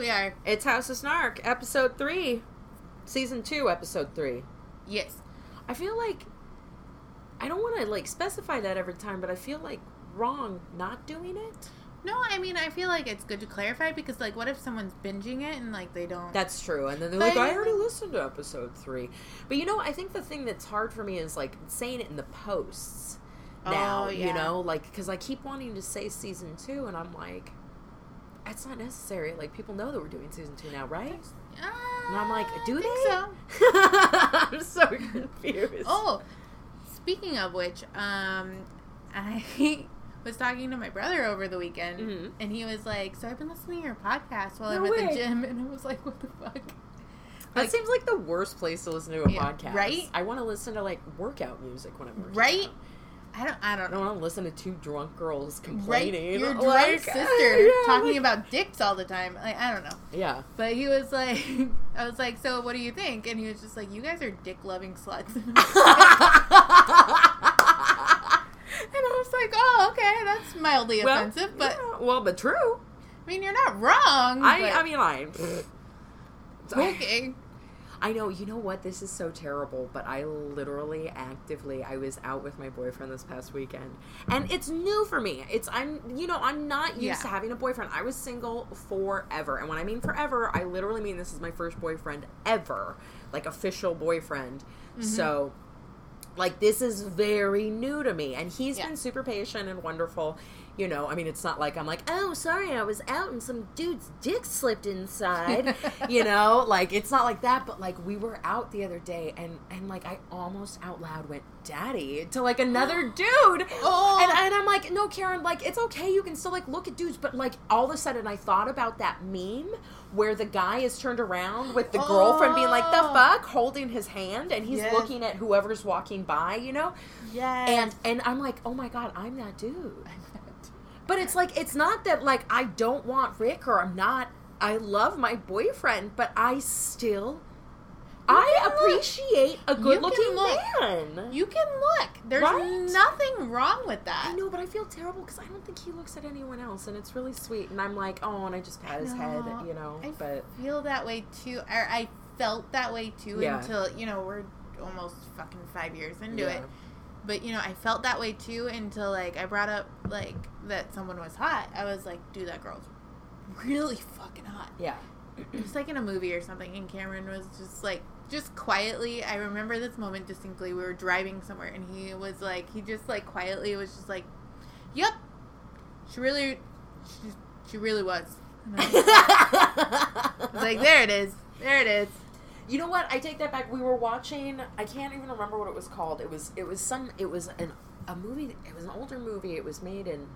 we are. It's House of Snark, episode three, season two, episode three. Yes. I feel like I don't want to like specify that every time, but I feel like wrong not doing it. No, I mean I feel like it's good to clarify because like what if someone's binging it and like they don't That's true. And then they're But like, I I already listened to episode three. But you know, I think the thing that's hard for me is like saying it in the posts oh, now, Oh, you know, like, because I keep wanting to say season two, and I'm like, it's not necessary. Like, people know that we're doing season two now, right? Uh, And I'm like, do they? so. I'm so confused. Oh, speaking of which, um, I was talking to my brother over the weekend, Mhm. and he was like, "So I've been listening to your podcast while I'm No at the gym," and I was like, "What the fuck?" that like- seems like the worst place to listen to a Yeah, podcast. right? I want to listen to like workout music when I'm working. Right? out. I don't. I don't I don't want to listen to two drunk girls Right? complaining. Your drunk like, sister yeah, talking like- about dicks all the time. Like I don't know. Yeah. But he was like, I was like, so what do you think? And he was just like, you guys are dick loving sluts. and I was like, oh, okay, that's mildly Well, offensive, but yeah, well, but true. I mean, you're not wrong. I, but- I mean, I. okay. I know. You know what? This is so terrible, but I literally, actively, I was out with my boyfriend this past weekend, and it's new for me. It's I'm, you know, I'm not used Yeah. to having a boyfriend. I was single forever, and when I mean forever, I literally mean this is my first boyfriend ever, like official boyfriend. Mm-hmm. So. Like this is very new to me, and he's Yeah. been super patient and wonderful. You know, I mean, it's not like I'm like, oh, sorry, I was out and some dude's dick slipped inside. you know, like it's not like that, but like we were out the other day, and and like I almost out loud went, "Daddy," to like another dude, Oh. and and I'm like, no, Karen, like it's okay, you can still like look at dudes, but like all of a sudden I thought about that meme where the guy is turned around with the girlfriend being like, the Oh. fuck, holding his hand, and he's Yes. looking at whoever's walking by, you know, Yeah. and and I'm like, oh my god, I'm that dude. But it's like it's not that like I don't want Rick or I'm not I love my boyfriend, but I still I can look. appreciate a good looking man. you can look. There's Right? nothing wrong with that. I know, but I feel terrible because I don't think he looks at anyone else, and it's really sweet. And I'm like, oh, and I just pat his head, you know. I but feel that way too. Or I felt that way too Yeah. until you know we're almost fucking five years into Yeah. it. But you know, I felt that way too until like I brought up like that someone was hot. I was like, dude, that girl's really fucking hot. yeah, Just like in a movie or something, and Cameron was just like, just quietly. I remember this moment distinctly. We were driving somewhere, and he was like, he just like quietly was just like, "Yep, she really, she, she really was." And I was I was like, there it is, there it is. You know what? I take that back. We were watching. I can't even remember what it was called. It was. It was some. It was an a movie. It was an older movie. It was made in.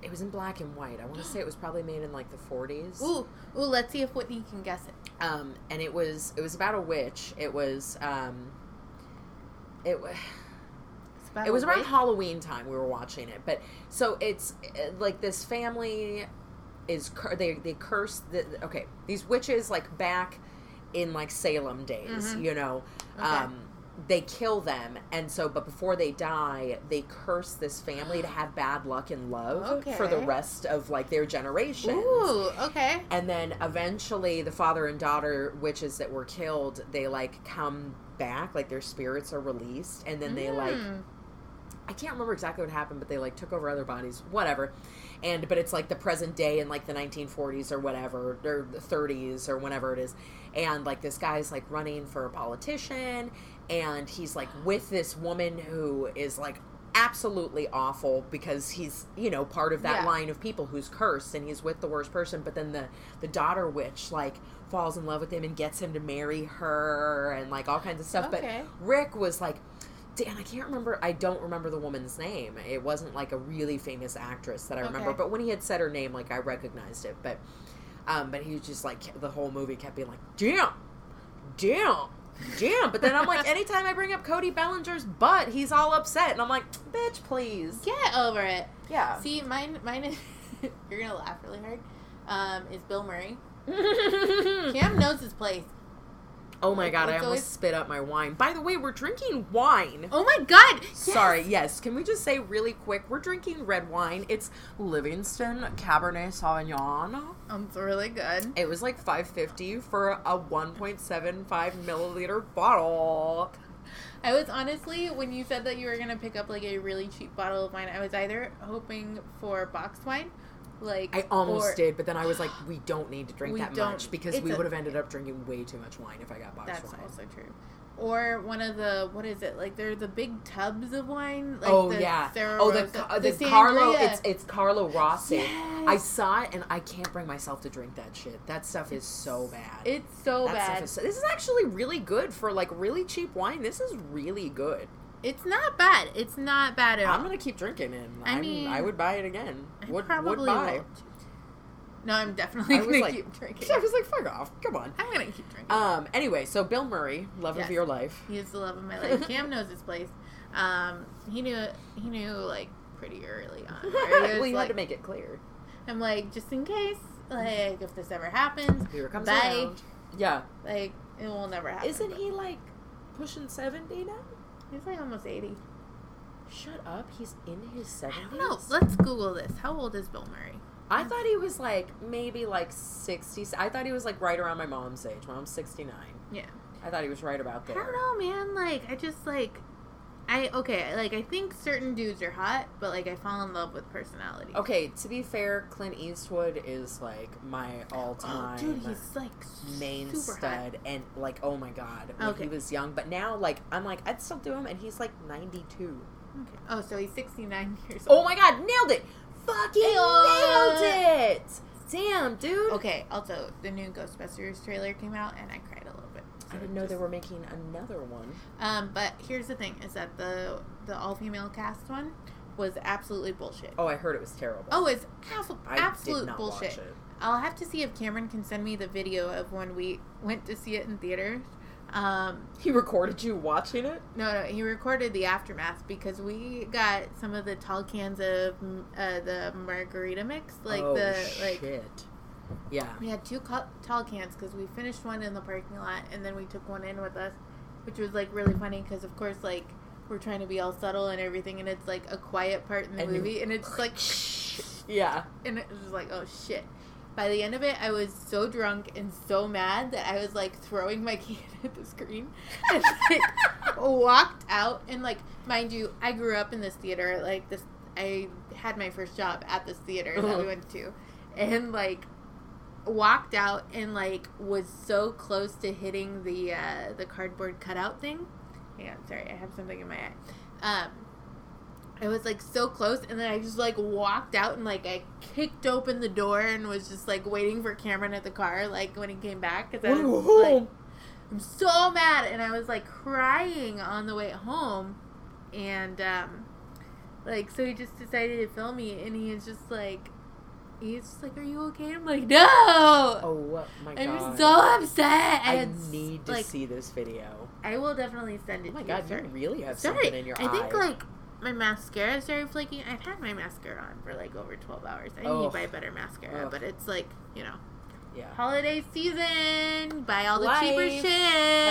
It was in black and white. I want to say it was probably made in like the forties. Ooh, ooh, let's see if Whitney can guess it. Um, and it was. It was about a witch. It was. Um, it was. It was around. Halloween time we were watching it, but so it's uh, like this family is cur- they they curse the okay these witches like back in like Salem days, Mhm. you know, Okay. um, they kill them, and so but before they die, they curse this family to have bad luck in love for the rest of like their generation Ooh, okay. And then eventually, the father and daughter witches that were killed, they like come back, like their spirits are released, and then they like Mm. I can't remember exactly what happened, but they like took over other bodies, whatever. And but it's like the present day in like the 1940s or whatever, or the 30s or whenever it is. And like this guy's like running for a politician, and he's like with this woman who is like absolutely awful because he's you know part of that Yeah. line of people who's cursed and he's with the worst person but then the the daughter witch like falls in love with him and gets him to marry her and like all kinds of stuff Okay. but rick was like Dan, I can't remember. I don't remember the woman's name. It wasn't like a really famous actress that I remember. Okay. But when he had said her name, like I recognized it. But, um, but he was just like the whole movie kept being like, "Damn, damn, damn." But then I'm like, anytime I bring up Cody Bellinger's butt, he's all upset, and I'm like, "Bitch, please." Get over it. Yeah. See, mine, mine is. you're gonna laugh really hard. Um, is Bill Murray? Cam knows his place. Oh my Like, god, I almost always- spit up my wine. By the way, we're drinking wine. Oh my god! yes! Sorry, yes. Can we just say really quick? We're drinking red wine. It's Livingston Cabernet Sauvignon. Um, it's really good. It was like five fifty for a one point seven five milliliter bottle. I was honestly, when you said that you were gonna pick up like a really cheap bottle of wine, I was either hoping for boxed wine, like I almost or- did, but then I was like, we don't need to drink that much because we would have ended up drinking way too much wine if I got boxed That's wine. That's also true. Or one of the what is it like? They're the big tubs of wine. Like oh the yeah. Sarah oh the Rosa- the, sangria. Carlo. It's it's Carlo Rossi. Yes. I saw it and I can't bring myself to drink that shit. That stuff is so bad. It's so that bad. is so- this is actually really good for like really cheap wine. This is really good. It's not bad. It's not bad at all. I'm gonna keep drinking it. I I mean, I would buy it again. I Would probably would buy. won't. No, I'm definitely I gonna like, keep drinking. I was like, fuck off. Come on. I'm gonna keep drinking. Um. Anyway, so Bill Murray, love Yes. of your life. He is the love of my life. Cam knows his place. Um, he knew he knew like pretty early on. well, you like, had to make it clear. I'm like, just in case, like if this ever happens, Here comes bye. around. Yeah. Like it will never happen. Isn't he like pushing seventy now? He's like almost eighty. Shut up. He's in his I seventies. don't know. Let's Google this. How old is Bill Murray? I thought he was like maybe like sixty. I thought he was like right around my mom's age. Mom's sixty nine. Yeah. I thought he was right about that. I don't know, man. Like I just like. I okay, like I think certain dudes are hot, but like I fall in love with personality. Okay, to be fair, Clint Eastwood is like my all Oh, time dude, he's like main super hot. stud, and like oh my god, when Okay. he was young. But now, like I'm like I'd still do him, and he's like ninety two. Okay. Oh, so he's 69 years old. Oh my god, nailed it! Fucking Ayo. nailed it! Damn, dude. Okay, also, the new Ghostbusters trailer came out and I cried a little. I didn't know they were making another one. Um, but here's the thing: is that the the all female cast one was absolutely bullshit. Oh, I heard it was terrible. Oh, it's I absolute bullshit. it. I'll have to see if Cameron can send me the video of when we went to see it in theaters. Um, He recorded you watching it. no, no, he recorded the aftermath because we got some of the tall cans of uh, the margarita mix, like oh, the like shit. Yeah. We had two cu- tall cans because we finished one in the parking lot and then we took one in with us, which was like really funny because of course like we're trying to be all subtle and everything and it's like a quiet part in the And movie and it's like shh. Yeah. and it was like oh shit. By the end of it, I was so drunk and so mad that I was like throwing my can at the screen and like walked out and like mind you, I grew up in this theater like this. I had my first job at this theater that we Uh-huh. went to, and like walked out and like was so close to hitting the uh, the cardboard cutout thing. Yeah, sorry, I have something in my eye. Um, I was like so close, and then I just like walked out and like I kicked open the door and was just like waiting for Cameron at the car, like when he came back. Cause I was like, I'm so mad, and I was like crying on the way home, and um, like so he just decided to film me, and he is just like, he's just like, "Are you okay?" I'm like, "No." Oh my god. I'm so upset. I need to like, see this video. I will definitely send it. Oh my to god, you. you really have Sorry. something in your I eye. think like my mascara started flaking. I've had my mascara on for like over 12 hours. I need to buy better mascara, Ugh. but it's like, you know, yeah. holiday season. Buy all the cheaper shit.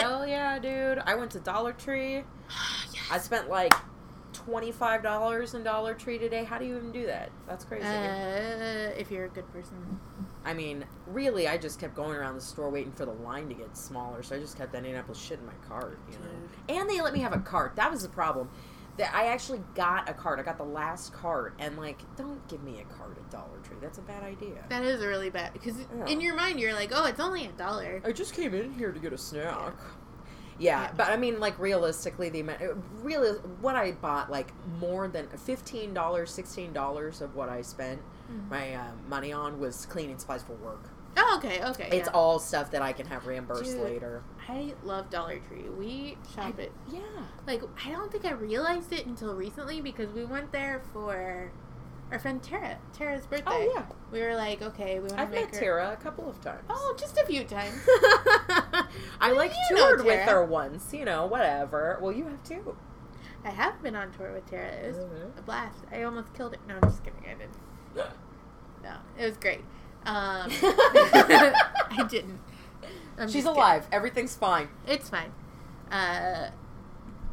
Hell yeah, dude. I went to Dollar Tree. yes. I spent like $25 in Dollar Tree today. How do you even do that? That's crazy. Uh, if you're a good person. I mean, really, I just kept going around the store waiting for the line to get smaller, so I just kept ending up with shit in my cart, you know. And they let me have a cart. That was the problem. That I actually got a cart. I got the last cart, and like, don't give me a cart at Dollar Tree. That's a bad idea. That is really bad because Yeah. in your mind you're like, oh, it's only a dollar. I just came in here to get a snack. Yeah. Yeah, but I mean, like realistically, the amount, really, what I bought, like more than fifteen dollars, sixteen dollars of what I spent Mhm. my uh, money on was cleaning supplies for work. Oh, okay, okay. It's yeah. all stuff that I can have reimbursed Dude. later. I love Dollar Tree. We shop it Yeah. like I don't think I realized it until recently because we went there for our friend Tara, Tara's birthday. Oh yeah. We were like, okay, we want to I've make met her. Tara a couple of times. Oh, just a few times. I like You toured with her once. You know, whatever. Well, you have too. I have been on tour with Tara. It was Mhm. a blast. I almost killed it. No, I'm just kidding. I didn't. No, it was great. Um, I didn't. I'm She's kidding. alive. Everything's fine. It's fine. Uh,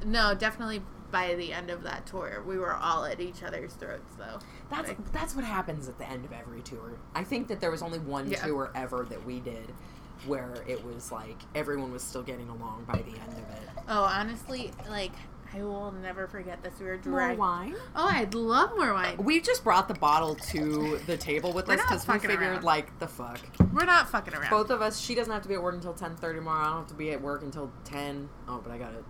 no, definitely by the end of that tour, we were all at each other's throats, though. That's that's what happens at the end of every tour. I think that there was only one Yeah. tour ever that we did where it was like everyone was still getting along by the end of it. oh, honestly, like I will never forget this. We were drinking. More wine. Oh, I'd love more wine. We just brought the bottle to the table with us because we figured around. like the fuck. We're not fucking around. Both of us. She doesn't have to be at work until ten thirty tomorrow. I don't have to be at work until ten. Oh, but I got to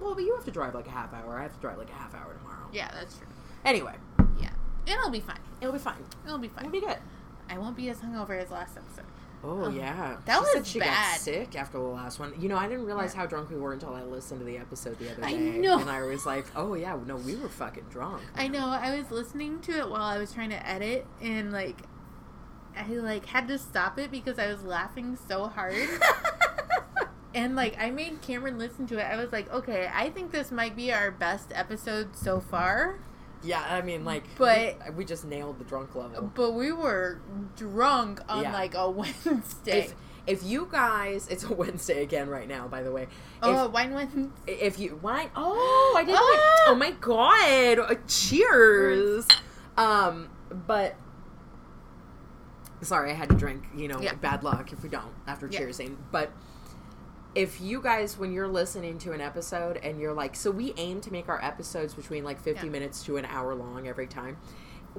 Well, but you have to drive like a half hour. I have to drive like a half hour tomorrow. Yeah, that's true. Anyway, it'll be fine. it'll be fine. It'll be fine. It'll be good. I won't be as hungover as last episode. Oh Oh, yeah, that she said was she bad. got sick after the last one. You know, I didn't realize Yeah. how drunk we were until I listened to the episode the other day. I know. and I was like, oh yeah, no, we were fucking drunk. I know. I was listening to it while I was trying to edit, and like, I like had to stop it because I was laughing so hard. And like I made Cameron listen to it. I was like, okay, I think this might be our best episode so far. Yeah, I mean, like, But- we, we just nailed the drunk level. But we were drunk on Yeah. like a Wednesday. If if you guys, it's a Wednesday again right now, by the way. oh, wine Wednesday. If, if you wine, oh, I didn't. Ah! Oh my god! Uh, Cheers. Um, but sorry, I had to drink. You know, Yeah. bad luck if we don't after Yeah. cheersing. But if you guys, when you're listening to an episode and you're like, so we aim to make our episodes between like 50 Yeah. minutes to an hour long every time.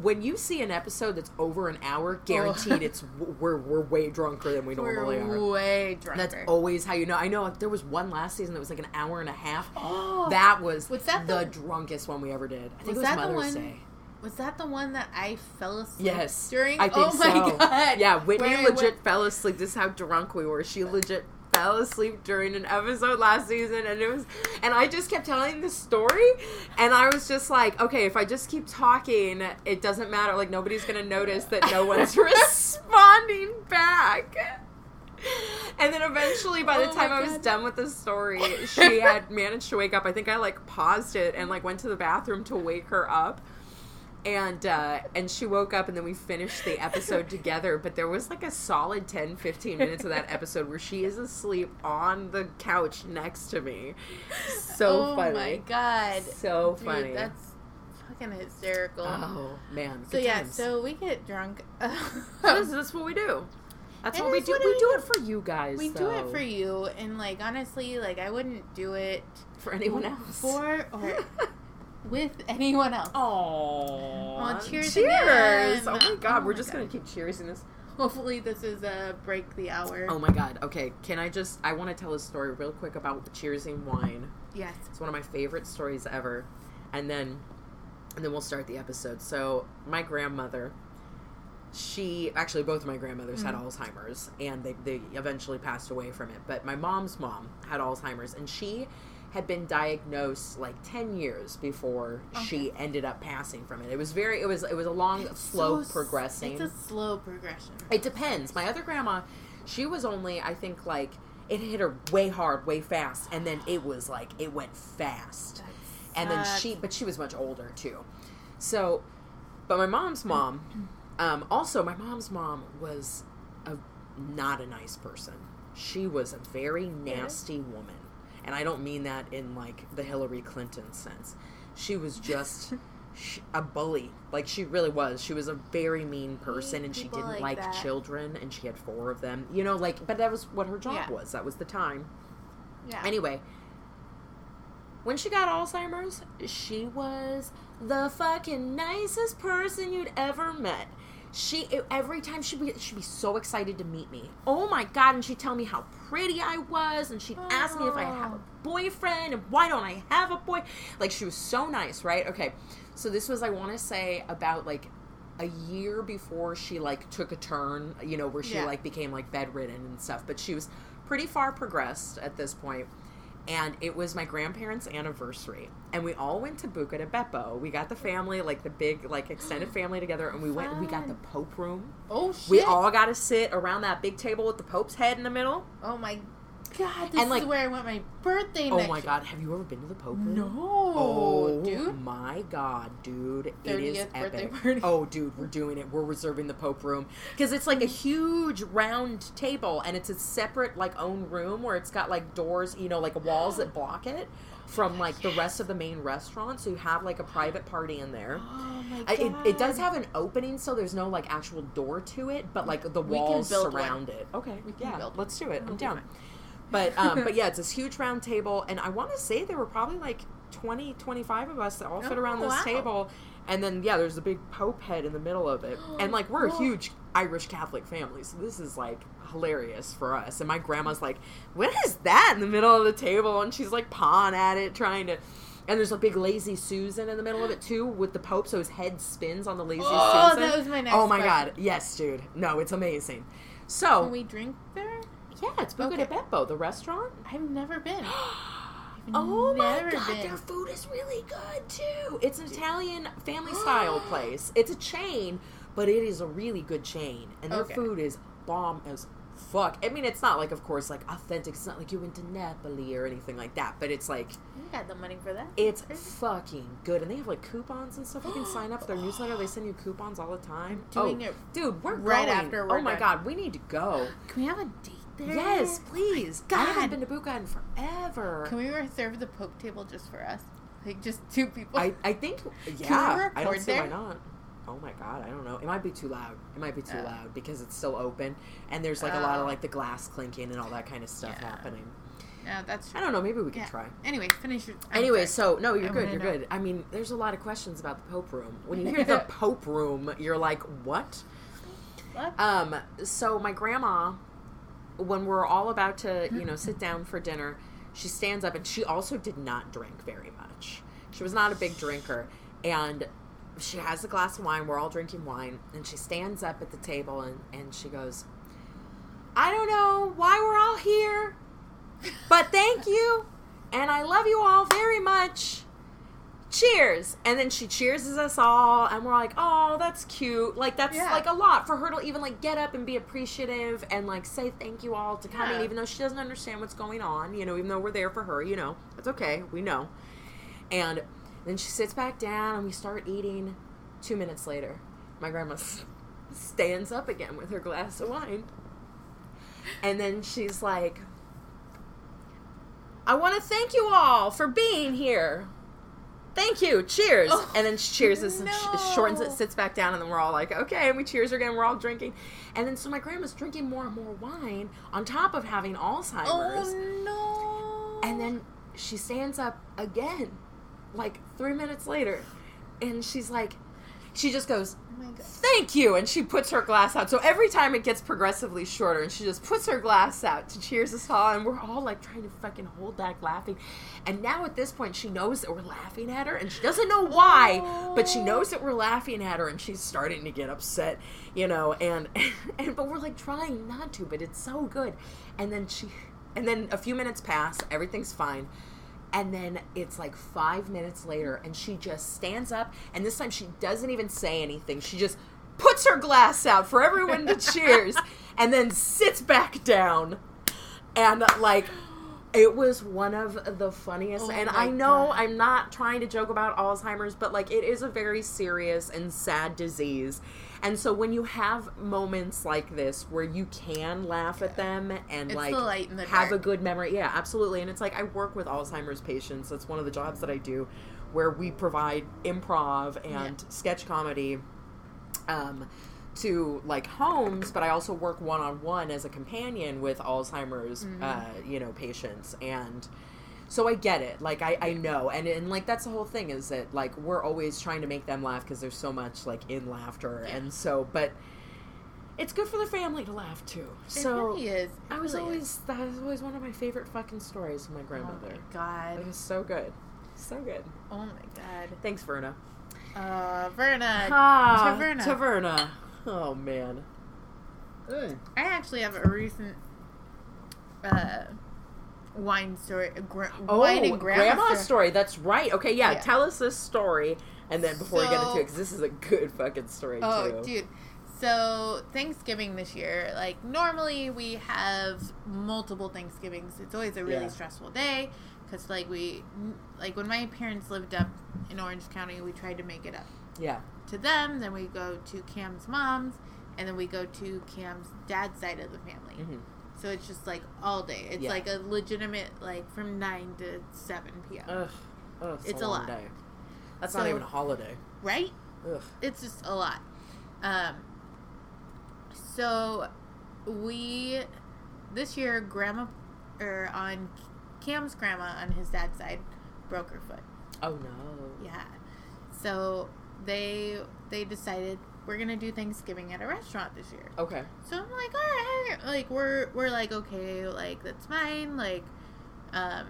When you see an episode that's over an hour, guaranteed it's we're we're way drunker than we normally We're are. way drunker. That's always how you know. I know like, there was one last season that was like an hour and a half. Oh, That was, Was that the, the- drunkest one we ever did. I think Was it was that the Mother's one- Day. Was that the one that I fell asleep Yes, during? I think oh my so. god! Yeah, Whitney legit went- fell asleep. This is how drunk we were. She legit fell asleep during an episode last season, and it was, and I just kept telling the story, and I was just like, okay, if I just keep talking, it doesn't matter. Like nobody's gonna notice that no one's responding back. And then eventually, by the Oh time I was done with the story, she had managed to wake up. I think I like paused it and like went to the bathroom to wake her up. And uh, and she woke up and then we finished the episode together. But there was like a solid 10, 15 minutes of that episode where she is asleep on the couch next to me. So funny. oh funny. my god! So Dude, funny. That's fucking hysterical. Oh man. so yeah, times. so we get drunk. that's, that's what we do. That's what we do. what we do it for you guys. we do it for you, and like honestly, like I wouldn't do it For anyone else. for or with anyone else. Oh, Aw, cheers Cheers! Oh my god, Oh we're my just God. gonna keep cheersing this. Hopefully, this is a break the hour. Oh my god. Okay, can I just? I want to tell a story real quick about cheersing wine. Yes. It's one of my favorite stories ever, and then, and then we'll start the episode. So my grandmother, she actually both of my grandmothers had Mhm. Alzheimer's, and they they eventually passed away from it. But my mom's mom had Alzheimer's, and she had been diagnosed like 10 years before she ended up passing from it. It was very it was it was a long slow So progressing. It's a slow progression. It depends. My other grandma, she was only I think like it hit her way hard, way fast, and then it was like it went fast. And then she, but she was much older too. So, but my mom's mom, um, also my mom's mom was a not a nice person. She was a very nasty woman, and I don't mean that in like the Hillary Clinton sense. She was just. sh a bully, like she really was. She was a very mean person, and she didn't like like, children, and she had four of them. You know, like, but that was what her job Yeah. was. That was the time. Yeah. Anyway, when she got Alzheimer's, she was the fucking nicest person you'd ever met. She every time she'd be she'd be so excited to meet me. Oh my god! And she'd tell me how pretty I was, and she'd ask me if I have a Oh. boyfriend and why don't I have a boy. Like she was so nice, right? Okay, so this was I want to say about like a year before she like took a turn, you know, where she Yeah. like became like bedridden and stuff. But she was pretty far progressed at this point. And it was my grandparents' anniversary, and we all went to Buca di Beppo. We got the family, like the big, like extended family together, and we went. We got the Pope room. oh shit. We all got to sit around that big table with the Pope's head in the middle. Oh my god. This And, like- is where I want my birthday Oh my. God, have you ever been to the Pope? No, Oh, dude. my my god, dude, it is 30th birthday epic. party. Oh, dude, we're doing it. We're reserving the Pope room because it's like a huge round table, and it's a separate like own room where it's got like doors, you know, like walls that block it from like the rest of the main restaurant. So you have like a private party in there. Oh my god. it, it does have an opening, so there's no like actual door to it, but like the walls surround it. Okay, We can yeah, build let's do it. I'm down. But um, but yeah, it's this huge round table, and I want to say there were probably like 20, 25 of us that all fit Oh, around this wow. table. And then yeah, there's a big Pope head in the middle of it, and like we're a huge Irish Catholic family, so this is like hilarious for us. And my grandma's like, "What is that in the middle of the table?" And she's like pawing at it, trying to. And there's a big lazy Susan in the middle of it too, with the Pope, so his head spins on the lazy Oh, Susan. that was my next Oh my question. god, yes, dude. No, it's amazing. So Can we drink there? Yeah, it's Buca Okay. di Beppo, the restaurant. I've never been. Oh my god, been. their food is really good too. It's an Italian family style place. It's a chain, but it is a really good chain, and their Okay. food is bomb as fuck. I mean, it's not like, of course, like authentic. It's not like you went to Napoli or anything like that, but it's like You got the money for that. it's fucking good, and they have like coupons and stuff. You can sign up for their newsletter. They send you coupons all the time. Doing oh, it dude, we're right going. after oh we're oh my done. god, we need to go. Can we have a date there? Yes, please. I God. haven't been to Buca in forever. Can we reserve the Pope table just for us? Like just two people. I, I think we yeah. I don't record see why not. Oh my god, I don't know. It might be too loud. It might be too loud because it's still open and there's like a lot of Oh. like the glass clinking and all that kind of stuff Yeah. happening. yeah, that's true. I don't know. Maybe we could Yeah. try. Anyway, finish your. I'm Anyway, sorry. so no, you're I good. You're know. good. I mean, there's a lot of questions about the Pope room. When you hear the Pope room, you're like, what? What? Um, so my grandma, when we're all about to, you know, sit down for dinner, she stands up and she also did not drink very much. She was not a big drinker. And she has a glass of wine. We're all drinking wine. And she stands up at the table and, and she goes, I don't know why we're all here, but thank you. And I love you all very much cheers. And then she cheers us all and we're like oh that's cute. Like that's Yeah. like a lot for her to even like get up and be appreciative and like say thank you all to coming Yeah. even though she doesn't understand what's going on you know even though we're there for her you know. It's okay. We know. And then she sits back down and we start eating. Two minutes later my grandma s- stands up again with her glass of wine. And then she's like I want to thank you all for being here. Thank you. Cheers. Oh, and then she cheers us and sh- shortens it, sits back down, and then we're all like, okay. And we cheers again. We're all drinking. And then so my grandma's drinking more and more wine on top of having Alzheimer's. Oh no. And then she stands up again, like three minutes later, and she's like, she just goes, Oh my god. thank you and she puts her glass out. So every time it gets progressively shorter and she just puts her glass out to cheers us all and we're all like trying to fucking hold back laughing. And now at this point she knows that we're laughing at her and she doesn't know why but she knows that we're laughing at her and she's starting to get upset you know and and but we're like trying not to but it's so good. And then she and then a few minutes pass everything's fine and then it's like five minutes later, and she just stands up, and this time she doesn't even say anything. She just puts her glass out for everyone to cheers, and then sits back down. And like, it was one of the funniest. Oh and I know God. I'm not trying to joke about Alzheimer's, but like, it is a very serious and sad disease. And so when you have moments like this where you can laugh at them and It's like the the have a good memory. Yeah, absolutely. And it's like I work with Alzheimer's patients. That's one of the jobs that I do where we provide improv and Yeah. sketch comedy um, to like homes, but I also work one on one as a companion with Alzheimer's, Mm-hmm. uh, you know, patients. And so I get it. Like I, I know, and and like that's the whole thing is that like we're always trying to make them laugh because there's so much like in laughter, Yeah. and so but. It's good for the family to laugh too. It So really is. It I was really always is. that was always one of my favorite fucking stories from my Oh grandmother. my god. It was so good, so good. Oh my god. Thanks, Verna. Uh, Verna. Ah, Taverna. Taverna. Oh man. I actually have a recent uh, wine story. Gra- Oh, wine and grandma, grandma's story. That's right. Okay, yeah, Yeah. Tell us this story, and then before we get into it, because this is a good fucking story Oh, too. dude. So Thanksgiving this year, like normally we have multiple Thanksgivings. It's always a really Yeah. stressful day because like we like when my parents lived up in Orange County, we tried to make it up Yeah. to them. Then we go to Cam's mom's, and then we go to Cam's dad's side of the family. hmm So it's just like all day. It's Yeah. like a legitimate like from nine to seven p.m. Ugh. Ugh. It's, It's a, a long lot. day. That's not even a holiday. right? Ugh. It's just a lot. Um, so we this year, grandma or on Cam's grandma on his dad's side broke her foot. Oh no. Yeah. So they they decided we're gonna do Thanksgiving at a restaurant this year. Okay. So I'm like, all right, like we're we're like okay, like that's fine. Like, um,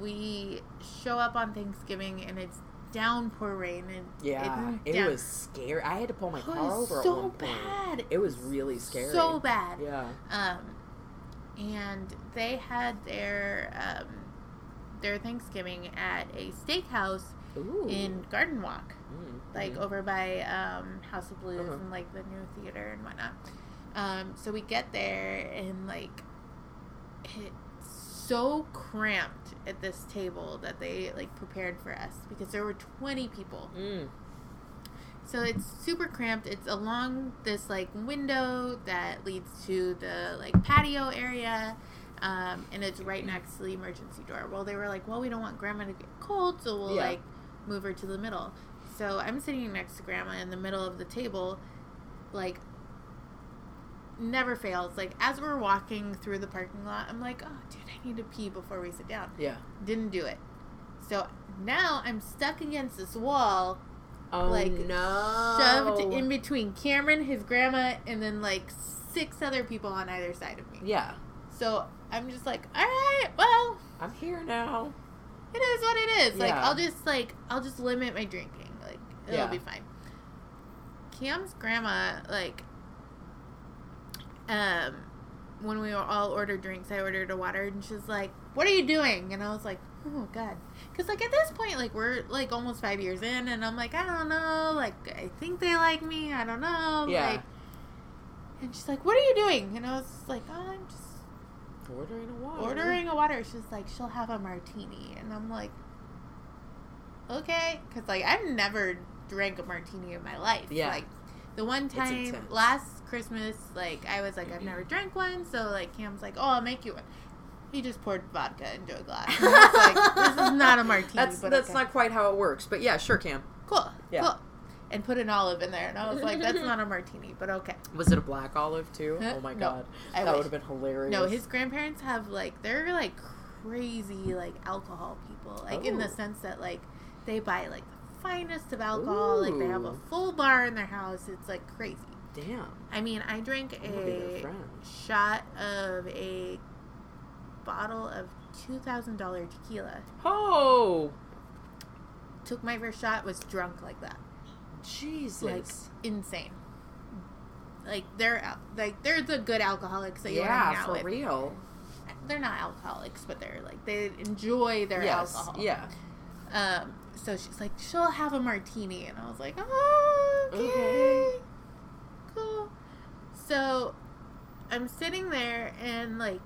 we show up on Thanksgiving and it's downpour rain and Yeah. it's It down- was scary. I had to pull my car was over so at one point. bad. It was really scary. so bad. Yeah. Um, and they had their um, their Thanksgiving at a steakhouse Ooh. in Garden Walk, Mm, like over by um, House of Blues Uh-huh. and like the new theater and whatnot. Um, so we get there and like it's so cramped at this table that they like prepared for us because there were 20 people. Mm. So it's super cramped. It's along this like window that leads to the like patio area. Um, and it's right next to the emergency door. Well, they were like, well, we don't want grandma to get cold, so we'll Yeah. like move her to the middle. So I'm sitting next to grandma in the middle of the table, like never fails. Like as we're walking through the parking lot, I'm like, oh, dude, I need to pee before we sit down. Yeah. Didn't do it. So now I'm stuck against this wall Oh like no. shoved in between Cameron, his grandma, and then like six other people on either side of me. Yeah. So I'm just like, all right, well, I'm here now. It is what it is. Like Yeah. I'll just like I'll just limit my drinking. Like it'll Yeah. be fine. Cam's grandma like um when we all ordered drinks, I ordered a water, and she's like, "What are you doing?" And I was like, "Oh God," because like at this point, like we're like almost five years in, and I'm like, I don't know, like I think they like me, I don't know, Yeah. like. And she's like, "What are you doing?" And I was like, "Oh, I'm just Ordering a water. ordering a water. She's like, she'll have a martini, and I'm like, okay, because like I've never drank a martini in my life. Yeah. Like the one time last Christmas, like I was like, I've mm-hmm. never drank one, so like Cam's like, oh, I'll make you one. He just poured vodka into a glass. And I was like, this is not a martini. That's but that's okay. not quite how it works, but yeah, sure, Cam. cool. Yeah. Cool. And put an olive in there, and I was like, that's not a martini, but okay. Was it a black olive too? Huh? Oh my No. god, I that would have been hilarious. No, his grandparents have like they're like crazy like alcohol people. Like in the Oh. sense that like they buy like the finest of alcohol. Like they have a full bar in their house. It's like crazy. damn. I mean, I drank I'm gonna be their a shot of a bottle of two thousand dollar tequila. Oh, Took my first shot, was drunk like that. Jesus. Like insane. Like they're like they're the good alcoholics that you to hang yeah, out for with. real. They're not alcoholics, but they're like they enjoy their yes. alcohol. Yeah. Um, so she's like, she'll have a martini, and I was like, oh, okay, Okay. cool. So I'm sitting there, and like,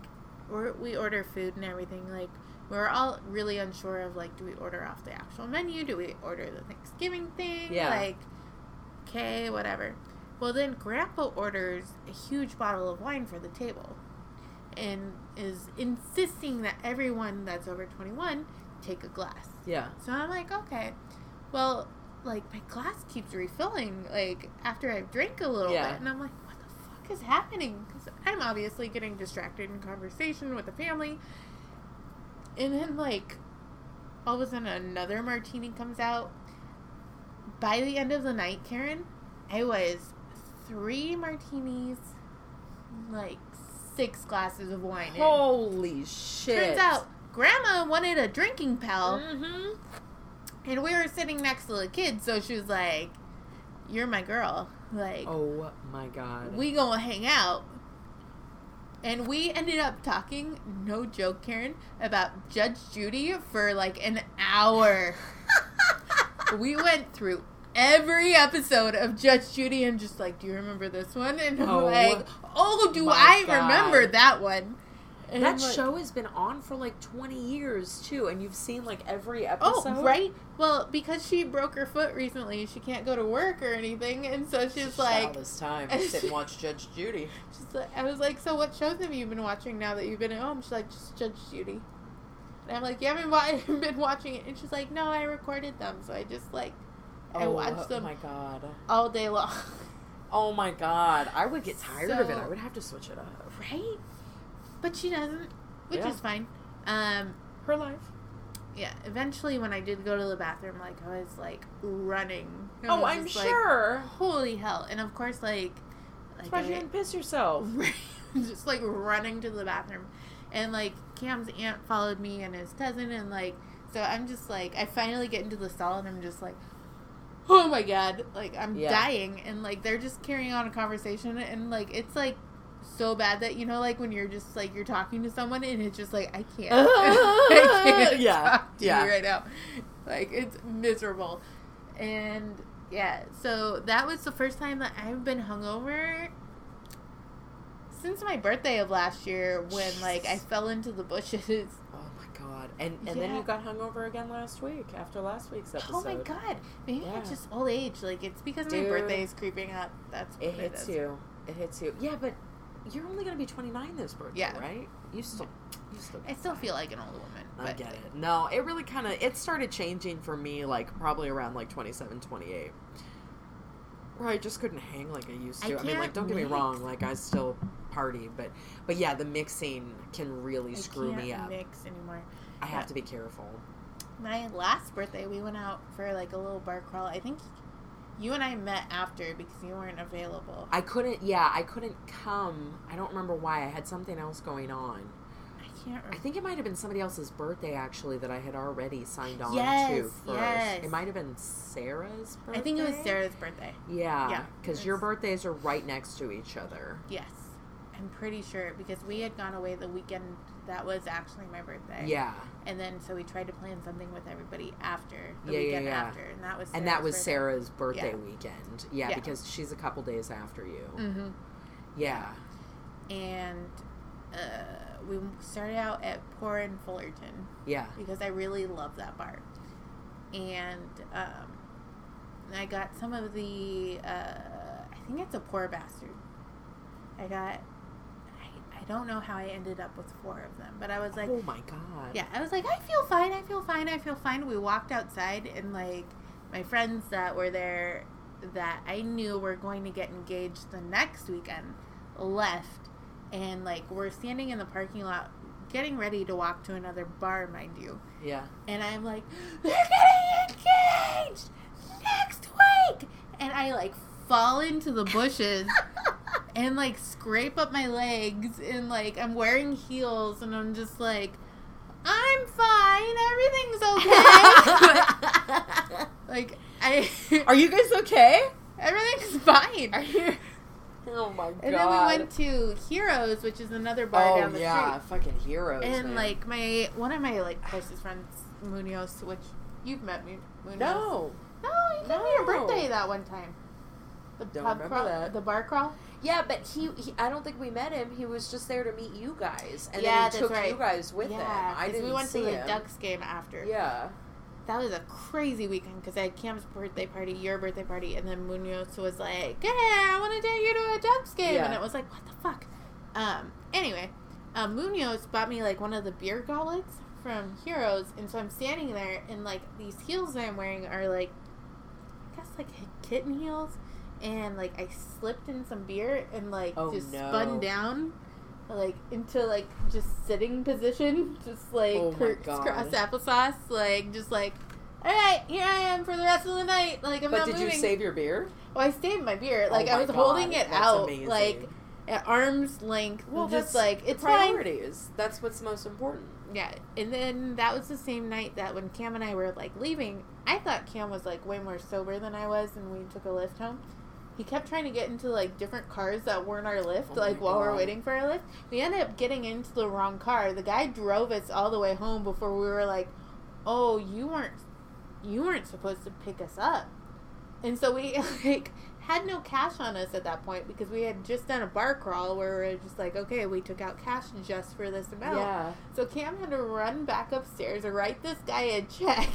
we order food and everything. Like, we're all really unsure of like, do we order off the actual menu? Do we order the Thanksgiving thing? Yeah. Like, okay, whatever. Well, then Grandpa orders a huge bottle of wine for the table, and is insisting that everyone that's over 21 take a glass. Yeah. So I'm like, okay. Well, like my glass keeps refilling like after I've drank a little Yeah. bit, and I'm like, what the fuck is happening? Because I'm obviously getting distracted in conversation with the family, and then like all of a sudden another martini comes out. By the end of the night, Karen, I was three martinis, like six glasses of wine. in. Holy shit. Turns out, Grandma wanted a drinking pal. Mm-hmm. And we were sitting next to the kids, so she was like, "You're my girl. Like, Oh my god. we gonna hang out." And we ended up talking, no joke, Karen, about Judge Judy for like an hour. we went through every episode of Judge Judy and just like, "Do you remember this one?" And I'm Oh like, "Oh, do I God. remember that one?" And that like, show has been on for like 20 years too, and you've seen like every oh, episode. Oh, right. Well, because she broke her foot recently, she can't go to work or anything, and so she's all like, this time and sit and watch Judge Judy. she's like, I was like, so what shows have you been watching now that you've been at home? She's like, just Judge Judy. And I'm like, you haven't wa- been watching it, and she's like, no, I recorded them, so I just like, I oh, watched them Oh my god. all day long. Oh my god. I would get tired of it. I would have to switch it up. right? But she doesn't, which Yeah. is fine. Um, Her life. yeah. Eventually, when I did go to the bathroom, like I was like running. I Oh, I'm like, sure. holy hell! And of course, like, That's like why you didn't piss yourself. just like running to the bathroom, and like Cam's aunt followed me and his cousin, and like so I'm just like I finally get into the stall and I'm just like, oh my god, like I'm Yeah. dying, and like they're just carrying on a conversation, and like it's like so bad that you know like when you're just like you're talking to someone and it's just like I can't, I can't Yeah, talk to yeah. you right now, like it's miserable, and yeah, so that was the first time that I've been hungover since my birthday of last year when like I fell into the bushes. Oh my god. And and then you got hungover again last week after last week's episode. Oh my god. Maybe Yeah. it's just old age. Like it's because my birthday is creeping up. That's what It hits you. It hits you. Yeah, but you're only gonna be 29 this birthday, Yeah. right? You still, you still. I still feel like an old woman. I get it. No, it really kind of it started changing for me like probably around like 27, 28. Where I just couldn't hang like I used to. I, mean, like can't don't get me wrong, like I still party, but but yeah, the mixing can really I screw can't me up. mix anymore. I have Yeah. to be careful. My last birthday, we went out for like a little bar crawl. I think you and I met after because you weren't available. I couldn't. Yeah, I couldn't come. I don't remember why. I had something else going on. I can't Remember. I think it might have been somebody else's birthday actually that I had already signed on Yes, to first. yes. It might have been Sarah's birthday. I think it was Sarah's birthday. Yeah, Yeah, because your birthdays are right next to each other. Yes. I'm pretty sure because we had gone away the weekend that was actually my birthday. Yeah, And then so we tried to plan something with everybody after the Yeah, yeah, weekend yeah. after, and that was and that was birthday. Sarah's birthday Yeah. weekend. Yeah, Yeah. because she's a couple days after you. Mm-hmm. Yeah. And uh, we started out at Poor in Fullerton Yeah. because I really love that bar, and um, I got some of the uh, I think it's a Poor Bastard. I got. I, don't know how I ended up with four of them, but I was like, oh my god. Yeah, I was like, I feel fine, I feel fine, I feel fine. We walked outside, and like my friends that were there that I knew were going to get engaged the next weekend left, and like we're standing in the parking lot getting ready to walk to another bar, mind you. Yeah. And I'm like, they're getting engaged next week! And I like fall into the bushes and like scrape up my legs and like I'm wearing heels and I'm just like I'm fine, everything's okay. like I Are you guys okay? everything's fine. Are you? Oh my god. And then we went to Heroes, which is another bar Oh down the yeah, street. fucking heroes. And man. like my one of my like closest friends, Munoz, which you've met me. Munoz. no. no, you came to your birthday that one time. The Don't pub remember crawl, that. the bar crawl. Yeah, but he, he I don't think we met him. He was just there to meet you guys, and Yeah, then he took right. you guys with him. I didn't we went to the him. Ducks game after. Yeah. That was a crazy weekend because I had Cam's birthday party, your birthday party, and then Munoz was like, "Hey, I want to take you to a Ducks game," and it was like, "What the fuck?" Um. Anyway, um, Munoz bought me like one of the beer goblets from Heroes, and so I'm standing there, and like these heels that I'm wearing are like, I guess like kitten heels, and like I slipped in some beer and like Oh, just no. spun down. Like into like just sitting position, just like Oh my God. cross applesauce, like just like, all right, here I am for the rest of the night. Like I'm But not did you save your beer? Well, I saved my beer. Oh like Oh I was God, holding it that's out, amazing. like at arm's length. Well, just that's like it's fine. priorities. That's what's most important. Yeah, and then that was the same night that when Cam and I were like leaving, I thought Cam was like way more sober than I was, and we took a Lyft home. He kept trying to get into like different cars that weren't our Lyft, Oh like while we we're waiting for our Lyft. We ended up getting into the wrong car. The guy drove us all the way home before we were like, "Oh, you weren't, you weren't supposed to pick us up." And so we like had no cash on us at that point because we had just done a bar crawl where we are just like, okay, we took out cash just for this amount. Yeah. So Cam had to run back upstairs and write this guy a check.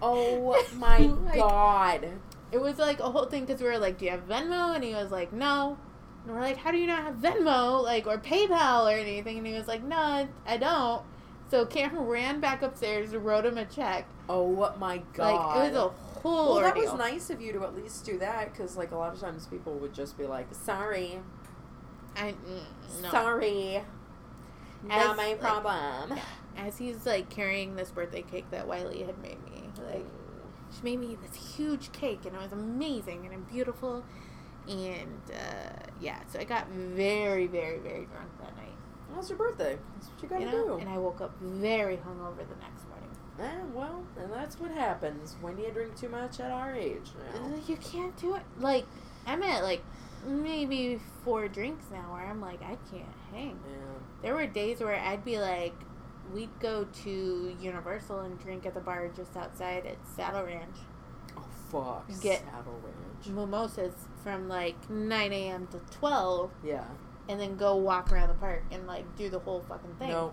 Oh my Like- god. It was like a whole thing because we were like, "Do you have Venmo?" And he was like, "No." And we're like, "How do you not have Venmo, like, or PayPal or anything?" And he was like, "No, I don't." So Cam ran back upstairs, and wrote him a check. Oh my god. Like it was a whole well, that was nice of you to at least do that because, like, a lot of times people would just be like, "Sorry, I mm, no. sorry, As, not my like, problem." As he's like carrying this birthday cake that Wiley had made me, like she made me this huge cake and it was amazing and beautiful, and uh, yeah, so I got very, very, very drunk that night. How's your birthday? That's what you gotta you know, do. and I woke up very hungover the next morning. Eh, well, and that's what happens when you drink too much at our age. Now. You can't do it. Like I'm at like maybe four drinks now where I'm like I can't hang. Yeah. There were days where I'd be like, we'd go to Universal and drink at the bar just outside at Saddle Ranch. Oh fuck. Get- Saddle Ranch. Mimosas from like 9 a.m. to 12 Yeah. and then go walk around the park and like do the whole fucking thing. No.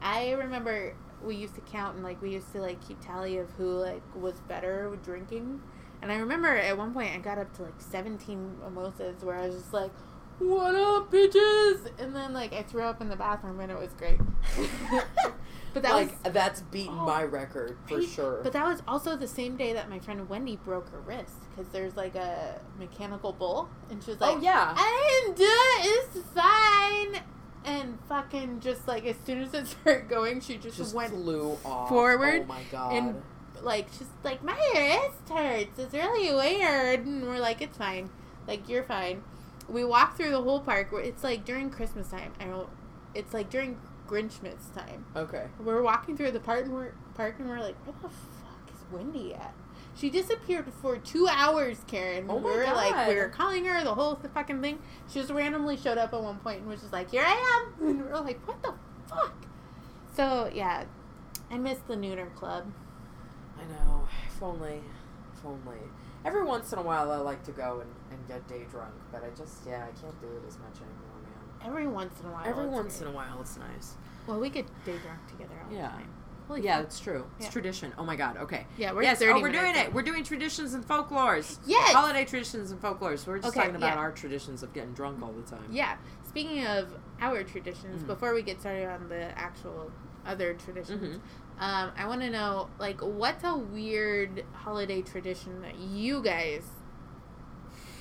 I remember we used to count and like we used to like keep tally of who like was better with drinking. And I remember at one point I got up to like 17 mimosas where I was just like, "What up, bitches?" And then like I threw up in the bathroom and it was great. but that like was that's beaten Oh, my record for right? sure. But that was also the same day that my friend Wendy broke her wrist because there's like a mechanical bull and she was oh, like, oh yeah. I didn't do it. It's fine. And fucking just like as soon as it started going, she just, just went flew off. forward Oh my god. and like she's like my wrist hurts. It's really weird. And we're like, it's fine. Like you're fine. We walk through the whole park. It's like during Christmas time. I don't. It's like during Grinchmas time. okay. We're walking through the park and we're park and we're like, where the fuck is Wendy at? She disappeared for two hours, Karen. Oh we were like, we God. were calling her the whole fucking thing. She just randomly showed up at one point and was just like, here I am. And we are like, what the fuck? So yeah, I miss the Nooner Club. I know. If only. If only. Every once in a while, I like to go and, and get day drunk, but I just yeah, I can't do it as much anymore, man. Every once in a while. Every once great. in a while, it's nice. Well, we get day drunk together all Yeah. the time. Holy yeah, it's true. It's Yeah. tradition. Oh my god. Okay. Yeah, we're yes. Oh, we're doing in. it. We're doing traditions and folklores. Yes. Holiday traditions and folklores. We're just Okay, talking about yeah. our traditions of getting drunk all the time. Yeah. Speaking of our traditions, Mhm. before we get started on the actual other traditions, Mhm. um, I want to know like what's a weird holiday tradition that you guys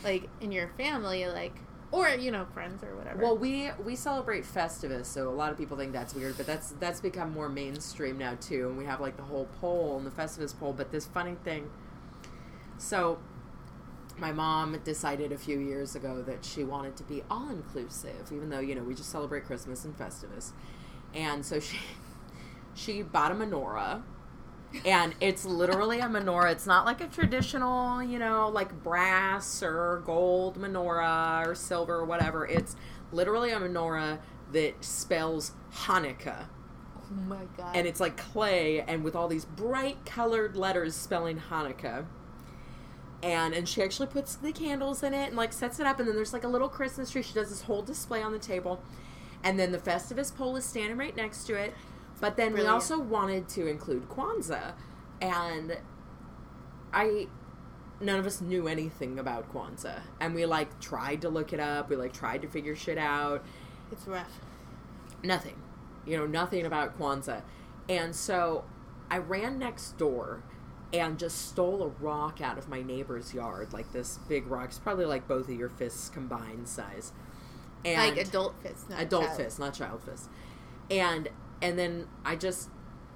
like in your family like or you know friends or whatever. Well, we we celebrate Festivus, so a lot of people think that's weird, but that's that's become more mainstream now too. And we have like the whole pole and the Festivus pole. But this funny thing, so my mom decided a few years ago that she wanted to be all inclusive, even though you know we just celebrate Christmas and Festivus, and so she she bought a menorah. And it's literally a menorah. It's not like a traditional, you know, like brass or gold menorah or silver or whatever. It's literally a menorah that spells Hanukkah. oh my god. And it's like clay and with all these bright colored letters spelling Hanukkah. And and she actually puts the candles in it and like sets it up and then there's like a little Christmas tree. She does this whole display on the table. And then the Festivus pole is standing right next to it. But then we also wanted to include Kwanzaa. And I none of us knew anything about Kwanzaa. And we like tried to look it up. We like tried to figure shit out it's rough. nothing you know nothing about kwanzaa and so i ran next door and just stole a rock out of my neighbor's yard like this big rock it's probably like both of your fists combined size and like adult fists, not adult child. fist not child fist and and then i just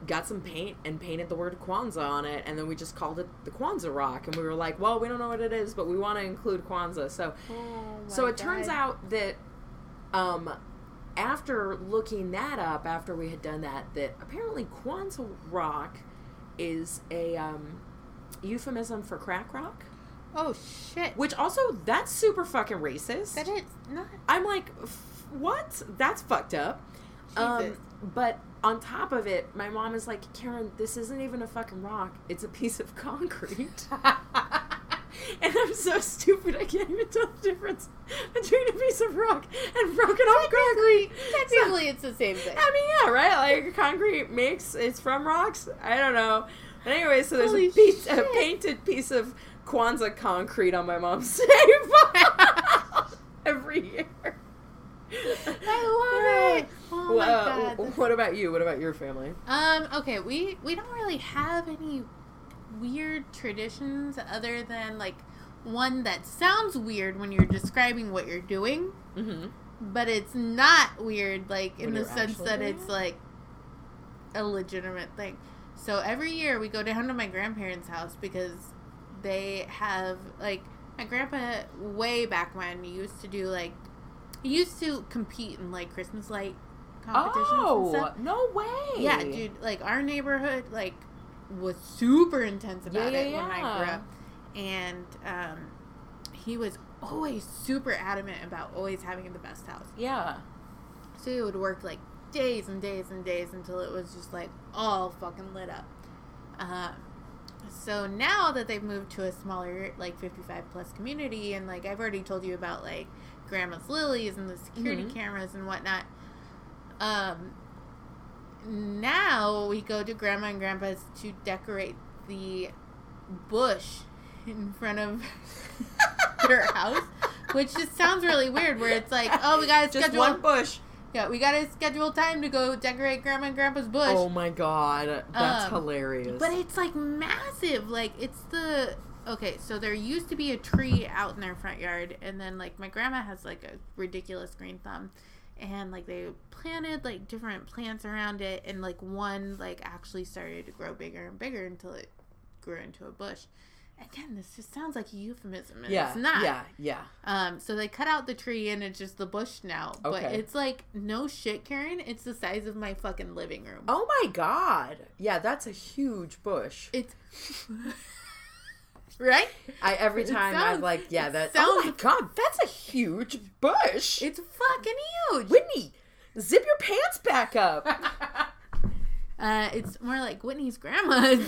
got some paint and painted the word kwanzaa on it and then we just called it the kwanzaa rock and we were like well we don't know what it is but we want to include kwanzaa so Oh so it turns out that um, after looking that up, after we had done that, that apparently Kwanzaa rock is a um, euphemism for crack rock, Oh shit. which also that's super fucking racist. That is not. I'm like, "F- what? That's fucked up. Um, but on top of it, my mom is like, Karen, this isn't even a fucking rock; it's a piece of concrete. and I'm so stupid. I can't even tell the difference between a piece of rock and broken off concrete. technically, it's the same thing. I mean, yeah, right? Like concrete makes it's from rocks. I don't know. But anyway, so there's a piece, a painted piece of Kwanzaa concrete on my mom's table every year. I love it. Oh Well, god. What about you? What about your family? Um. Okay. We we don't really have any weird traditions other than like one that sounds weird when you're describing what you're doing, Mm-hmm. but it's not weird like in When the sense that it's like a legitimate thing. So every year we go down to my grandparents' house because they have like my grandpa way back when used to do like he used to compete in like Christmas light competitions. Oh no way! Yeah, dude, like our neighborhood like was super intense about Yeah, it yeah, when I grew up. And um he was always super adamant about always having the best house. Yeah. So he would work like days and days and days until it was just like all fucking lit up. Um so now that they've moved to a smaller like 55 plus community and like I've already told you about like grandma's lilies and the security Mhm. cameras and whatnot um now we go to grandma and grandpa's to decorate the bush in front of their house which just sounds really weird where it's like oh we gotta Just schedule one bush. yeah we gotta schedule time to go decorate grandma and grandpa's bush Oh my god, that's Um, hilarious. but it's like massive. Like it's the okay. So there used to be a tree out in their front yard, and then like my grandma has like a ridiculous green thumb, and like they planted like different plants around it, and like one like actually started to grow bigger and bigger until it grew into a bush. Again, this just sounds like a euphemism. And yeah, it's not. yeah, yeah. Um, so they cut out the tree and it's just the bush now. Okay. But it's like no shit, Karen. It's the size of my fucking living room. Oh my god. Yeah, that's a huge bush. It's right. I every time I'm like, yeah, that. oh my god, that's a huge bush. It's fucking huge. Whitney, zip your pants back up. Uh, it's more like Whitney's grandma's.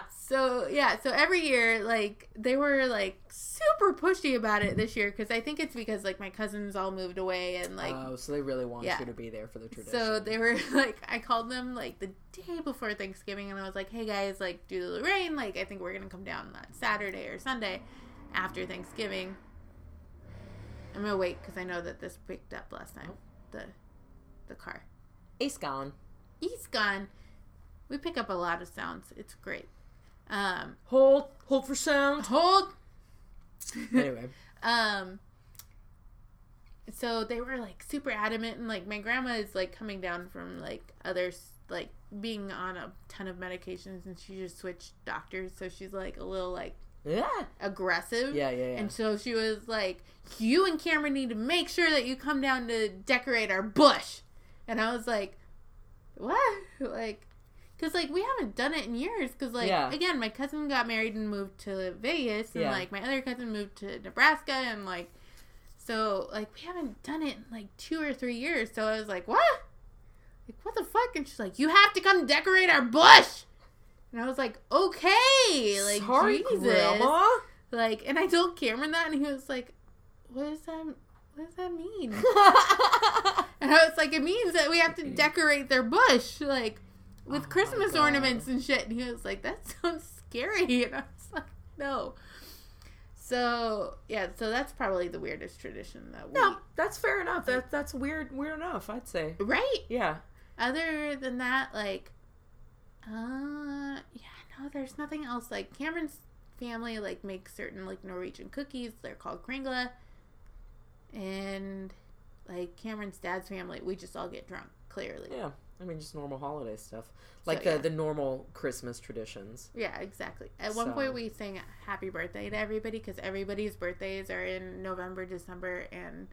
so yeah, so every year, like they were like super pushy about it this year because I think it's because like my cousins all moved away and like oh, so they really want Yeah. you to be there for the tradition. So they were like, I called them like the day before Thanksgiving, and I was like, "Hey guys, like due to the rain, like I think we're gonna come down that Saturday or Sunday after Thanksgiving." I'm gonna wait because I know that this picked up last time. The the car. Ace gone. He's gone. We pick up a lot of sounds. It's great. Um, Hold, hold for sound. hold. anyway, Um. So they were like super adamant, and like my grandma is like coming down from like others, like being on a ton of medications, and she just switched doctors, so she's like a little like yeah, aggressive. yeah, yeah, yeah. And so she was like, "You and Cameron need to make sure that you come down to decorate our bush." And I was like, "What?" Like, because like we haven't done it in years. Because like Yeah. again, my cousin got married and moved to Vegas, and Yeah. like my other cousin moved to Nebraska, and like so like we haven't done it in like two or three years. So I was like, "What?" Like what the fuck? And she's like, "You have to come decorate our bush." And I was like, "Okay." Like Sorry, Jesus. Grandma. Like, and I told Cameron that, and he was like, "What does that? What does that mean?" and I was like, "It means that we have to decorate their bush, like, with Oh Christmas ornaments and shit." And he was like, "That sounds scary," and I was like, "No." So yeah, so that's probably the weirdest tradition that we no, that's fair enough. That that's weird. Weird enough, I'd say. right. Yeah. Other than that, like, uh, yeah, no, there's nothing else. Like Cameron's family like makes certain like Norwegian cookies. They're called kringla, and like Cameron's dad's family, we just all get drunk. Clearly, Yeah. I mean, just normal holiday stuff, like So, the yeah. the normal Christmas traditions. yeah, exactly. At one point, we sang "Happy Birthday" to everybody because everybody's birthdays are in November, December, and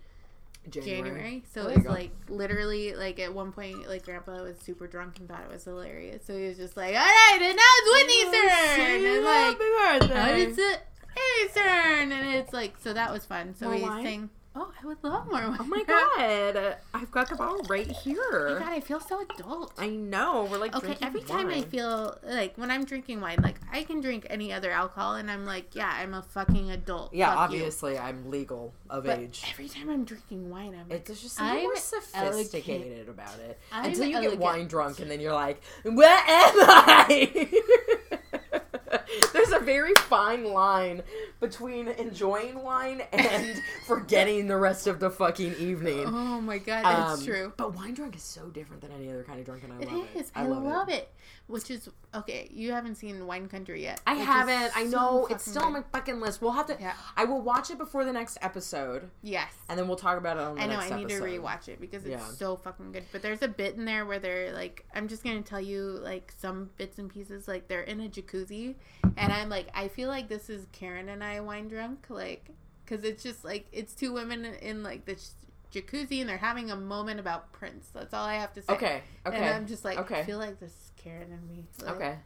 January. So Oh, it's like literally like at one point like grandpa was super drunk and thought it was hilarious. So he was just like, All right, and now it's Whitney's turn and like happy birthday. it's uh, it Harry's turn and it's like so that was fun. So we wine? sang Oh, I would love more wine. Oh my god, I've got the bottle right Oh here. my god, I feel so adult. I know. We're like Okay, every time I feel like when I'm drinking wine, like I can drink any other alcohol, and I'm like, yeah, I'm a fucking adult. Yeah, Fuck you. obviously I'm legal of But age. every time I'm drinking wine, I'm like, It's just I'm more sophisticated about it. I'm Until you get wine drunk and then you're like, Where am I? There's a very fine line between enjoying wine and forgetting the rest of the fucking evening. oh my god, it's Um, true. But wine drunk is so different than any other kind of drunk, and I It love is. it. I, love, it. Which is okay. You haven't seen Wine Country yet. I haven't. I so know it's still on my fucking list. We'll have to. Yeah. I will watch it before the next episode, Yes. and then we'll talk about it on the I know. I need episode. to rewatch it because it's Yeah. so fucking good. But there's a bit in there where they're like, I'm just gonna tell you like some bits and pieces. Like they're in a jacuzzi, and I'm like, I feel like this is Karen and I wine drunk, like, because it's just like it's two women in like this jacuzzi, and they're having a moment about Prince. That's all I have to say. Okay. Okay. And I'm just like, Okay. I feel like this is Karen and me. Like, okay. like-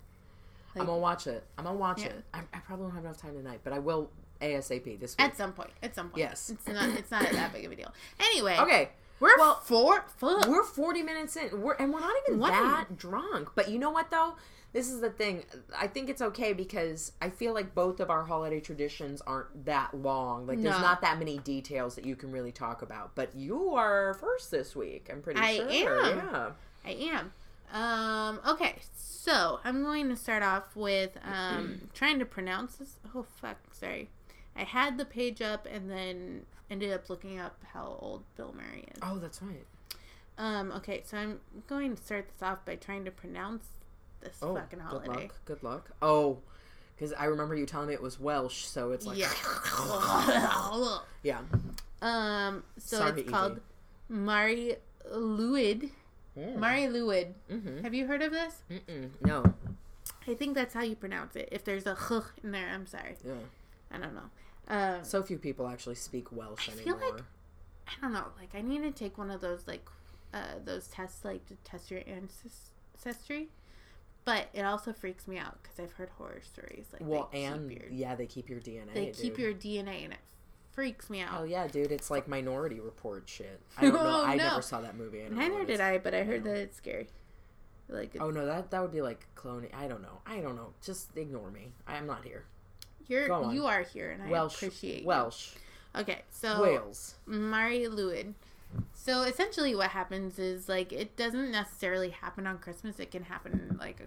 I'm gonna watch it. I'm gonna watch Yeah. it. I, I probably don't have enough time tonight, but I will ASAP this week. At some point. At some point. Yes. It's not. It's not that big of a deal. Anyway. okay. We're Well, four. Fuck. We're 40 minutes in. We're and we're not even What? that drunk. But you know what though? This is the thing. I think it's okay because I feel like both of our holiday traditions aren't that long. Like there's not that many details that you can really talk about. But you are first this week. I'm pretty I sure. am. Yeah. I am. Um, okay, so I'm going to start off with um, trying to pronounce this. Oh, fuck, sorry. I had the page up and then ended up looking up how old Bill Murray is. Oh, that's right. Um, okay, so I'm going to start this off by trying to pronounce this Oh, fucking good holiday. luck. Good luck. Oh, because I remember you telling me it was Welsh, so it's like Yeah. yeah. um, so Sorry, it's called Mari Lwyd. Mari Lwyd. Mm-hmm. Have you heard of this? Mm-mm. No. I think that's how you pronounce it. If there's a h in there, I'm sorry. Yeah. I don't know. Um, So few people actually speak Welsh I feel anymore. like- I don't know. Like I need to take one of those like uh, those tests like to test your ancestry. But it also freaks me out because I've heard horror stories. Like well, they and keep your, yeah, they keep your DNA. they keep dude. your DNA, and it freaks me out. Oh yeah, dude, it's like Minority Report shit. I don't know. Oh, I no. never saw that movie. I don't Neither did I, but I heard that it's scary. Like oh, it's, Oh no, that that would be like cloning. I don't know. I don't know. Just ignore me. I'm not here. you're you are here, and I Welsh. appreciate you. Welsh. Okay, so Wales. Mari Lwyd. So essentially, what happens is like it doesn't necessarily happen on Christmas. It can happen like,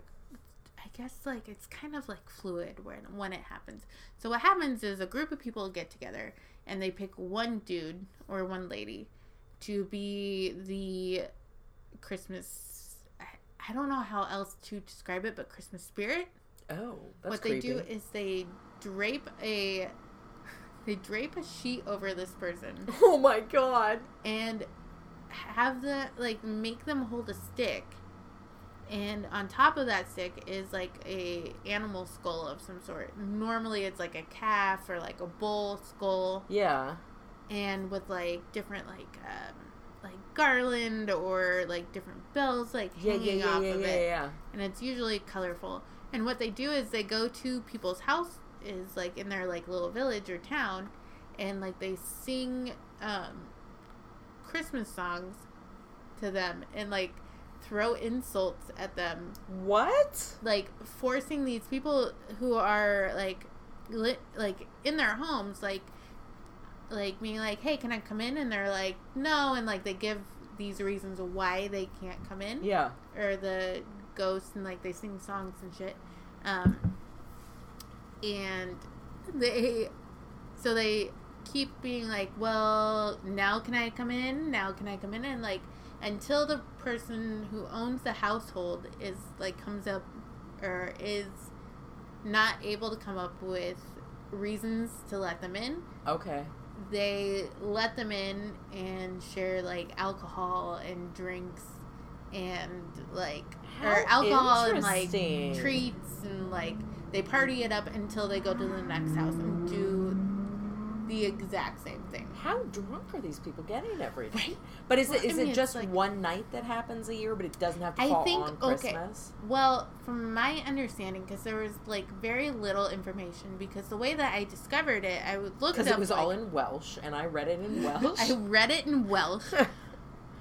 I guess like it's kind of like fluid when when it happens. So what happens is a group of people get together and they pick one dude or one lady to be the Christmas. I, I don't know how else to describe it, but Christmas spirit Oh, that's what creepy. they do is they drape a they drape a sheet over this person Oh my god. and have the like make them hold a stick and on top of that stick is like a animal skull of some sort normally it's like a calf or like a bull skull Yeah. and with like different like um like garland or like different bells like Yeah, hanging yeah, yeah, off yeah, of yeah, it yeah. and it's usually colorful. And what they do is they go to people's house is like in their like little village or town, and like they sing um, Christmas songs to them and like throw insults at them, What? like forcing these people who are like lit like in their homes like like being like hey can i come in and they're like no and like they give these reasons why they can't come in Yeah. or the ghosts and like they sing songs and shit. Um, and they, so they keep being like, well, now can I come in? Now can I come in? And like, until the person who owns the household is like comes up or is not able to come up with reasons to let them in, Okay. they let them in and share like alcohol and drinks and like or alcohol and like treats and like they party it up until they go to the next house and do the exact same thing. How drunk are these people getting every night? But is Well, it is I mean, it just like- one night that happens a year, but it doesn't have to I fall think- on okay. Christmas? Well, from my understanding, because there was like very little information, because the way that I discovered it, I would look Because it was like, all in Welsh, and I read it in Welsh. I read it in Welsh.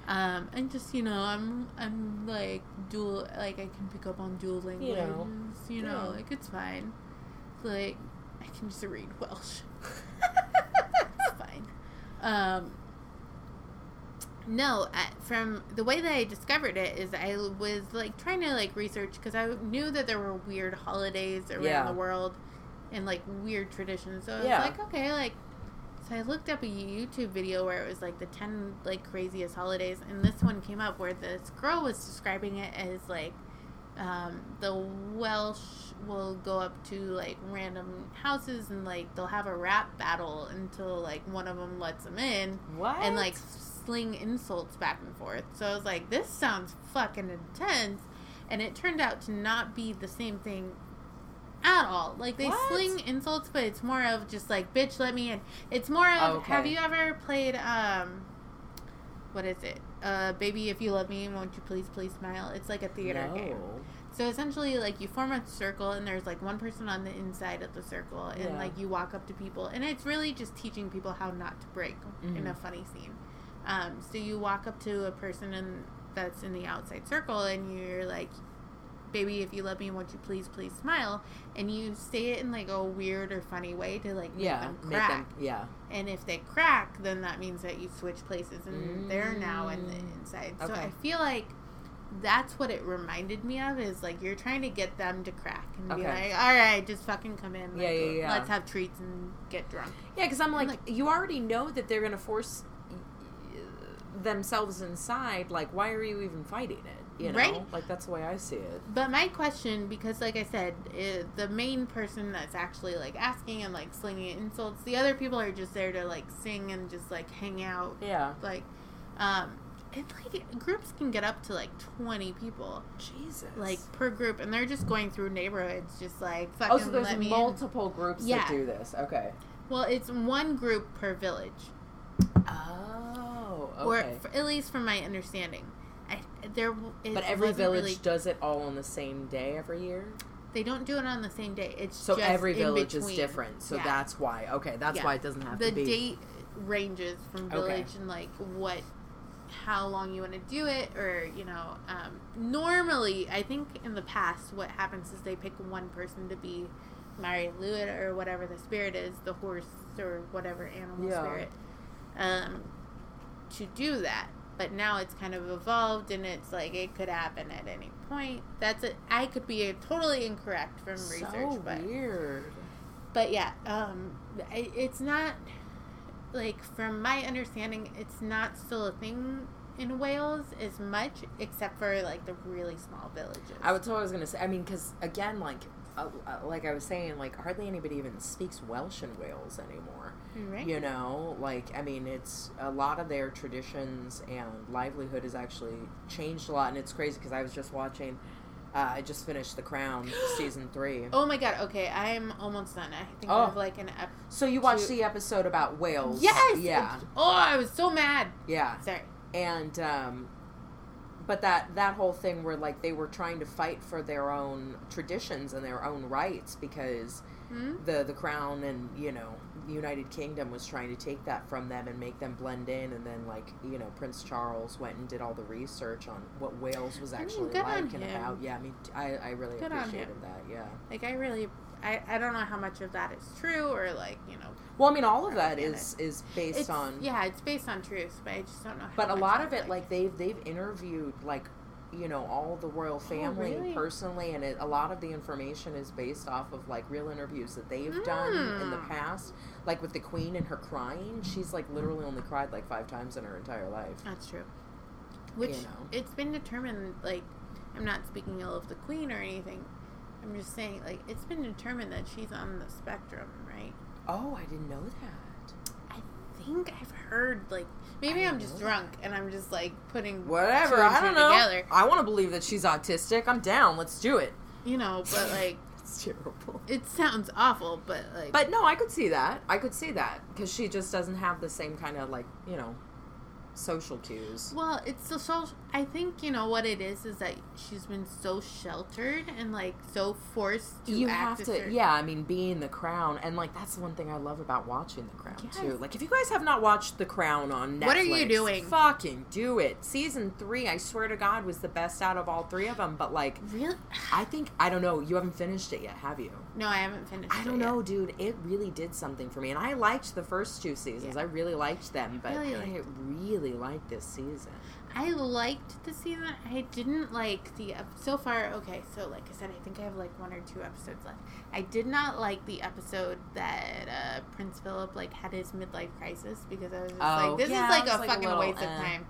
Um, and just you know, I'm I'm like dual, like I can pick up on dual languages. You know, yeah. like it's fine. Like I can just read Welsh. it's fine. Um, no, I, from the way that I discovered it is I was like trying to like research because I knew that there were weird holidays around Yeah. the world and like weird traditions. So I was Yeah. like, okay, like so I looked up a YouTube video where it was like the 10 like craziest holidays and this one came up where this girl was describing it as like um, the Welsh will go up to like random houses and like they'll have a rap battle until like one of them lets them in what? and like sling insults back and forth. So I was like, this sounds fucking intense. And it turned out to not be the same thing at all. Like they What? sling insults, but it's more of just like, bitch, let me in. It's more of, Okay. have you ever played, um, what is it? Uh, baby, if you love me, won't you please, please smile? It's like a theater no. game. So essentially, like you form a circle, and there's like one person on the inside of the circle, and Yeah. like you walk up to people, and it's really just teaching people how not to break in Mhm. a funny scene. Um, so you walk up to a person and that's in the outside circle, and you're like, "Baby, if you love me, won't you please, please smile?" And you say it in like a weird or funny way to like make Yeah, them make crack. them. Yeah. And if they crack, then that means that you switch places and they're now in the Mm. inside. So I feel like that's what it reminded me of is like you're trying to get them to crack and be like, all right, just fucking come in. Yeah, like, yeah, yeah. Let's have treats and get drunk. Yeah, because I'm like, like- you already know that they're gonna force y- y- themselves inside. Like, why are you even fighting it? You know, Right. like that's the way I see it. But my question, because like I said, i the main person that's actually like asking and like slinging insults, the other people are just there to like sing and just like hang out. Yeah. Like, um, and like groups can get up to like 20 people. Jesus. like per group, and they're just going through neighborhoods, just like fucking oh, so there's let me in. multiple groups Yeah. that do this. Okay. Well, it's one group per village, Oh. or Okay. f- at least from my understanding. I, there, it but every village really- does it all on the same day every year. they don't do it on the same day. It's So just every village is different. So Yeah. that's why. Okay, that's Yeah. why it doesn't have the to be. date ranges from Okay. village and like what how long you want to do it or you know um, normally i think in the past what happens is they pick one person to be Mari Lwyd or whatever the spirit is the horse or whatever animal Yeah. spirit um, to do that but now it's kind of evolved and it's like it could happen at any point that's it i could be totally incorrect from research so but weird. but yeah, um, it's not like from my understanding, it's not still a thing in Wales as much, except for like the really small villages. I was was gonna say. I mean, because again, like, uh, uh, like I was saying, like hardly anybody even speaks Welsh in Wales anymore. right? You know, like I mean, it's a lot of their traditions and livelihood has actually changed a lot, and it's crazy because I was just watching. Uh, I just finished The Crown season three. Oh my god! Okay, I'm almost done. I think Oh. I have like an episode. So you watched to- the episode about Wales? Yes. Yeah. Oh, I was so mad. Yeah. Sorry. and um but that that whole thing where like they were trying to fight for their own traditions and their own rights because Hmm? the the crown and you know the united kingdom was trying to take that from them and make them blend in. And then like you know prince charles went and did all the research on what wales was I mean, actually good on like and about. yeah i mean i i really Good appreciated that. Yeah. Like I really, I I don't know how much of that is true or like you know. Well i mean all of that is is based It's, on yeah, it's based on truth, but I just don't know. How but a lot of it like they've they've interviewed like you know all the royal family Oh, really? personally and it, a lot of the information is based off of like real interviews that they've done in the Mm. past like with the queen and her crying she's like literally only cried like five times in her entire life That's true. Which You know. it's been determined. Like, I'm not speaking ill of the queen or anything. I'm just saying, like, it's been determined that she's on the spectrum, right? Oh i didn't know that I think I've heard, like, maybe I'm just drunk and I'm just like putting whatever two i don't know together, i want to believe that she's autistic i'm down let's do it you know. But like, it's terrible. It sounds awful, but like, But no, I could see that. I could see that because she just doesn't have the same kind of like you know social cues. well, it's the social. I think you know what it is is that she's been so sheltered and like so forced to you have to certain- yeah i mean being the crown and like that's one thing i love about watching the crown Yes. too like if you guys have not watched the crown on netflix What are you doing? fucking do it season three i swear to god was the best out of all three of them but like Really? i think i don't know you haven't finished it yet have you No, I haven't finished. It. I don't yet. know, dude. It really did something for me, and I liked the first two seasons. Yeah. I really liked them, but Really I really liked this season. I liked the season. I didn't like the ep- so far. Okay, so like I said, I think I have like one or two episodes left. I did not like the episode that uh, Prince Philip like had his midlife crisis because I was just Oh, like, this yeah, is like a like, a fucking little, waste eh. of time.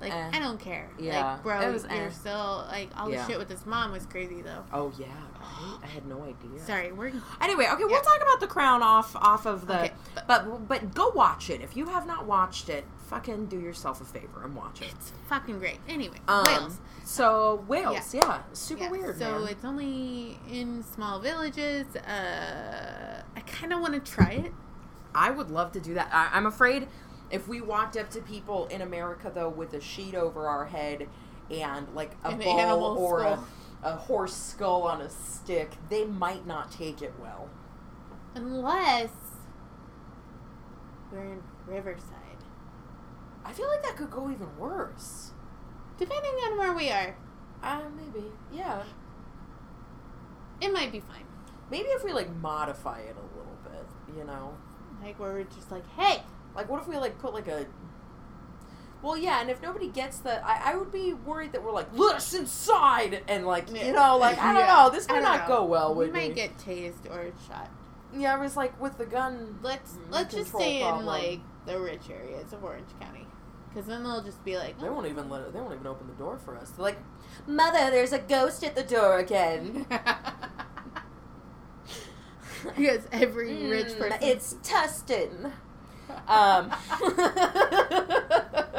Like Eh. I don't care. Yeah, like bro, it was, you're eh. still like all Yeah. the shit with his mom was crazy though. Oh yeah, right? I had no idea. Sorry, we're Anyway, okay, Yeah. we'll talk about the crown off off of the Okay, but, but- go watch it. If you have not watched it, fucking do yourself a favor and watch it. it's fucking great. Anyway, Um, Wales. So Wales, yeah, super Yeah, weird, So man. it's only in small villages. Uh, I kind of want to try it. I would love to do that. I, I'm afraid if we walked up to people in America though with a sheet over our head and like a An bull animal or a, a horse skull on a stick, they might not take it well. Unless we're in Riverside. I feel like that could go even worse. Depending on where we are, Uh, maybe. Yeah. it might be fine. Maybe if we like modify it a little bit, you know. Like where we're just like, hey, Like, what if we like put like a? Well, yeah, and if nobody gets the, I, I would be worried that we're like, let us inside, and like, you know, like I don't Yeah. know, this might don't know. go well we with might me. get tased or shot. yeah, I was like with the gun. Let's let's just stay problem. in like the rich areas of Orange County, because then they'll just be like, They oh. won't even let. They won't even open the door for us. They're like, mother, there's a ghost at the door again. because every rich Mm, person. It's Tustin. Um.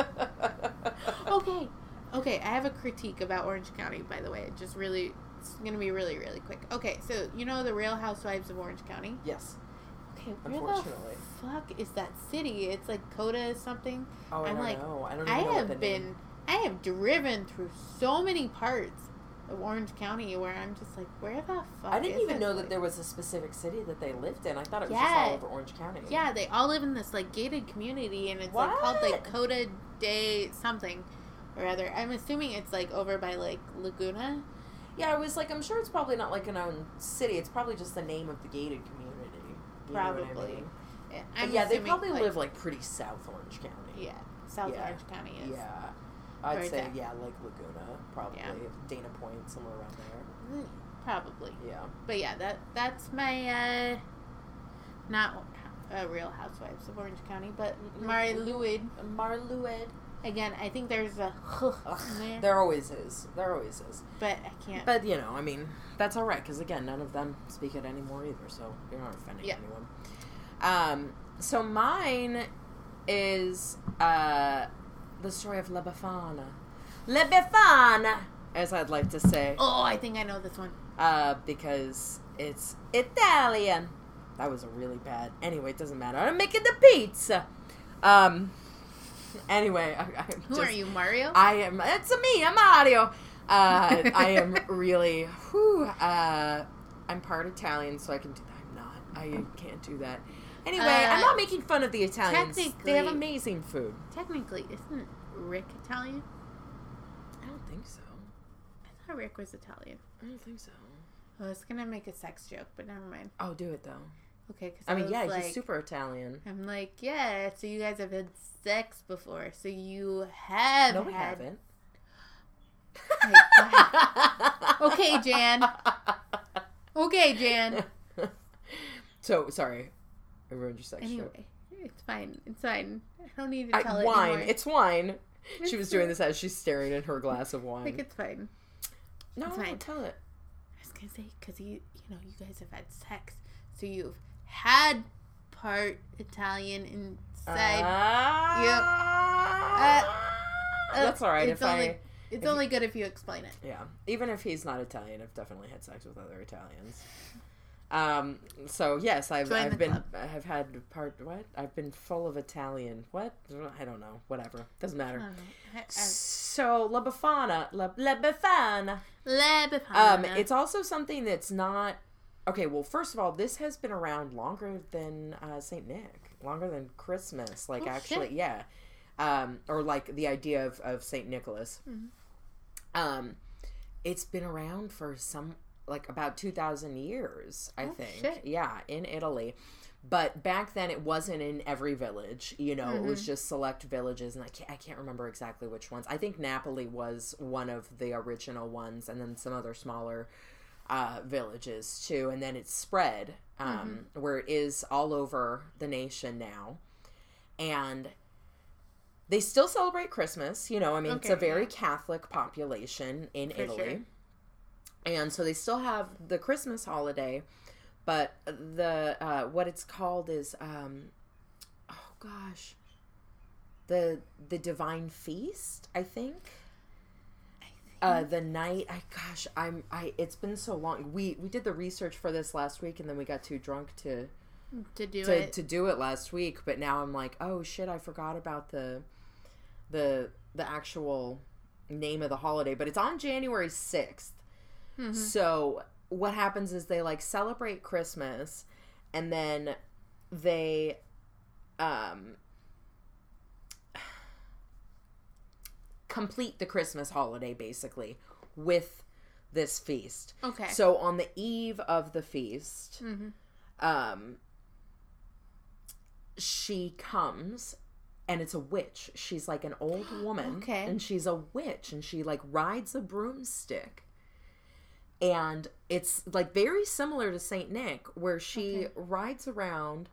okay. Okay, I have a critique about Orange County, by the way. It just really, it's going to be really, really quick. Okay, so you know the Real Housewives of Orange County? yes. Okay, where Unfortunately. the fuck is that city? It's like Coto something. Oh, I I'm don't like, know. I don't I even know what the have name- been, I have driven through so many parts Orange County where I'm just like, where the fuck I didn't even know that there was a specific city that they lived in. I thought it was just all over Orange County. Yeah, they all live in this like gated community, and it's like called like What? Coto de something or other. I'm assuming it's like over by like Laguna. Yeah, I was like, I'm sure it's probably not like an own city. It's probably just the name of the gated community. You know I Probably. mean? Yeah, yeah, they probably live like pretty South Orange County. yeah, South Yeah. Orange County is. Yeah. I'd Or say that- yeah, like Laguna, probably Yeah. Dana Point, somewhere around there. Mm, Probably, Yeah. but yeah, that that's my uh, not uh, Real Housewives of Orange County, but mm, Mari Lwyd. Again, I think there's a there, There always is. There always is. but I can't. But you know, I mean, that's all right because again, none of them speak it anymore either, so you're not offending Yeah. anyone. Um, so mine is uh, the story of La Befana. La Befana, as I'd like to say, oh, I think I know this one. uh, because it's Italian. That was a really bad. Anyway, it doesn't matter. I'm making the pizza. Um. Anyway, I, I Who just, are you, Mario? I am. It's me. I'm Mario. Uh, I am really. Whew, uh, I'm part Italian, so I can do that. I'm not. I can't do that. Anyway, I'm Uh, not making fun of the Italians. They have amazing food. Technically, isn't Rick Italian? I don't think so. I thought Rick was Italian. I don't think so. I was gonna make a sex joke, but never mind. Oh, do it though. Okay, because I mean, was yeah, like, he's super Italian. I'm like, yeah. So you guys have had sex before, so you have No, we had. haven't. Okay, Jan. Okay, Jan. so sorry, I ruined your sex. Anyway, it's fine. It's fine. I don't need to I, tell it wine. anymore. It's wine. she was doing this as she's staring at her glass of wine. I think it's fine. no, it's fine. tell it. I was gonna say because you, you know, you guys have had sex, so you've had part Italian inside. Ah. Uh, That's all right. it's If only- I It's only good if you explain it. Yeah, even if he's not Italian, I've definitely had sex with other Italians. Um. So yes, I've I've been club. I've had part what I've been full of Italian. What I don't know. Whatever doesn't matter. I- I- So La Befana, La, La Befana. Le Um, it's also something that's not. Okay, well, first of all, this has been around longer than uh, Saint Nick, longer than Christmas. Like, Oh, actually, shit. yeah, um, or like the idea of of Saint Nicholas. Mm-hmm. Um, it's been around for some like about two thousand years, I Oh, think. shit. Yeah, in Italy. But back then, it wasn't in every village. You know, it Mm-hmm. was just select villages, and I can't, I can't remember exactly which ones. I think Napoli was one of the original ones, and then some other smaller uh, villages too. And then it spread um, Mm-hmm. where it is all over the nation now, and they still celebrate Christmas. You know, I mean, it's a very yeah. Catholic population in For Italy. sure. And so they still have the Christmas holiday, but the uh, what it's called is um, oh gosh, the the Divine Feast, I think. Uh, the night, I gosh, I'm I. It's been so long. We we did the research for this last week, and then we got too drunk to to do to, it. to do it last week. But now I'm like, oh shit, I forgot about the the the actual name of the holiday. But it's on January 6th Mm-hmm. So what happens is they like celebrate Christmas, and then they um complete the Christmas holiday basically with this feast. Okay. So on the eve of the feast, Mm-hmm. um, she comes and it's a witch. She's like an old woman. Okay. And she's a witch and she like rides a broomstick. And it's like very similar to Saint Nick, where she Okay. rides around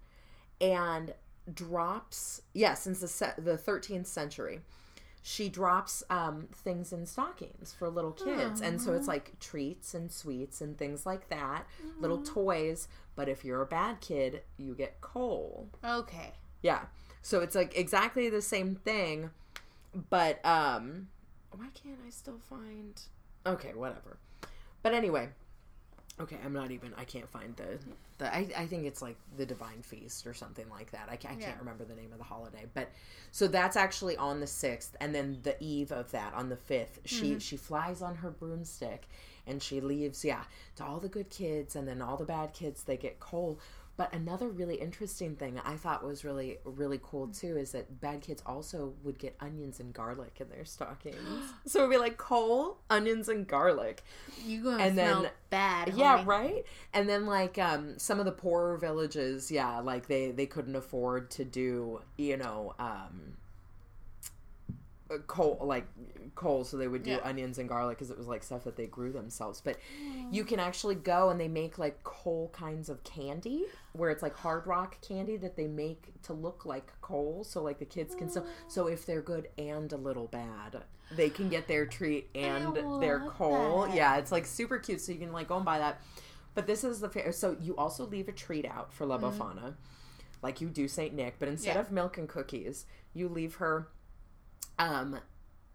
and drops. Yeah, since the se- the thirteenth century, she drops um, things in stockings for little kids, and so it's like treats and sweets and things like that, little toys. But if you're a bad kid, you get coal. Okay. Yeah. So it's like exactly the same thing, but um why can't I still find Okay, whatever. But anyway, okay, I'm not even I can't find the the I, I think it's like the divine feast or something like that. I, ca- I can't Yeah. remember the name of the holiday, but so that's actually on the 6th and then the eve of that on the 5th, she mm-hmm. she flies on her broomstick and she leaves yeah, to all the good kids and then all the bad kids they get coal. But another really interesting thing I thought was really really cool too is that bad kids also would get onions and garlic in their stockings. so it'd be like coal, onions, and garlic. You gonna And smell then- bad. Yeah, homie. right. And then like um, some of the poorer villages, yeah, like they they couldn't afford to do you know um, coal like coal, so they would do Yeah. onions and garlic because it was like stuff that they grew themselves. But mm. you can actually go and they make like coal kinds of candy where it's like hard rock candy that they make to look like coal, so like the kids can still. Mm. So if they're good and a little bad. They can get their treat and their coal. that. Yeah, it's like super cute. So you can like go and buy that. But this is the fair. So you also leave a treat out for La mm. Befana, like you do Saint Nick. But instead Yeah. of milk and cookies, you leave her um,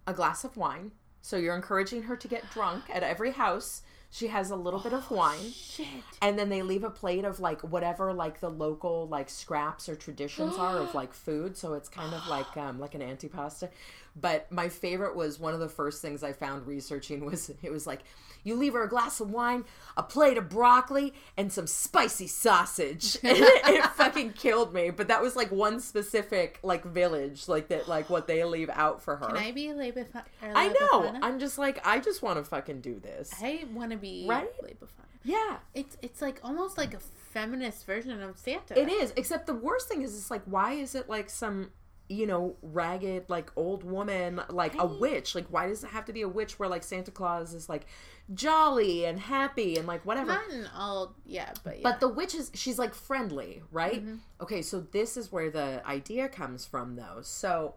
a glass of wine. So you're encouraging her to get drunk at every house. She has a little bit of wine. Shit. And then they leave a plate of like whatever like the local like scraps or traditions are of like food. So it's kind of like um like an antipasta. But my favorite was one of the first things I found researching was it was like you leave her a glass of wine, a plate of broccoli, and some spicy sausage. And it, it fucking killed me. But that was like one specific like village, like that like what they leave out for her. Can I be Le Befana? I know. I'm just like I just want to fucking do this. I want to be Right? Le Befana. Yeah. It's it's like almost like a feminist version of Santa. It is, except the worst thing is, it's like, why is it like some, you know, ragged, like old woman, like a witch? Like, why does it have to be a witch where like Santa Claus is like jolly and happy and like whatever? Not all, yeah, but yeah. But the witch is, she's like friendly, right? Mhm. Okay, so this is where the idea comes from, though. So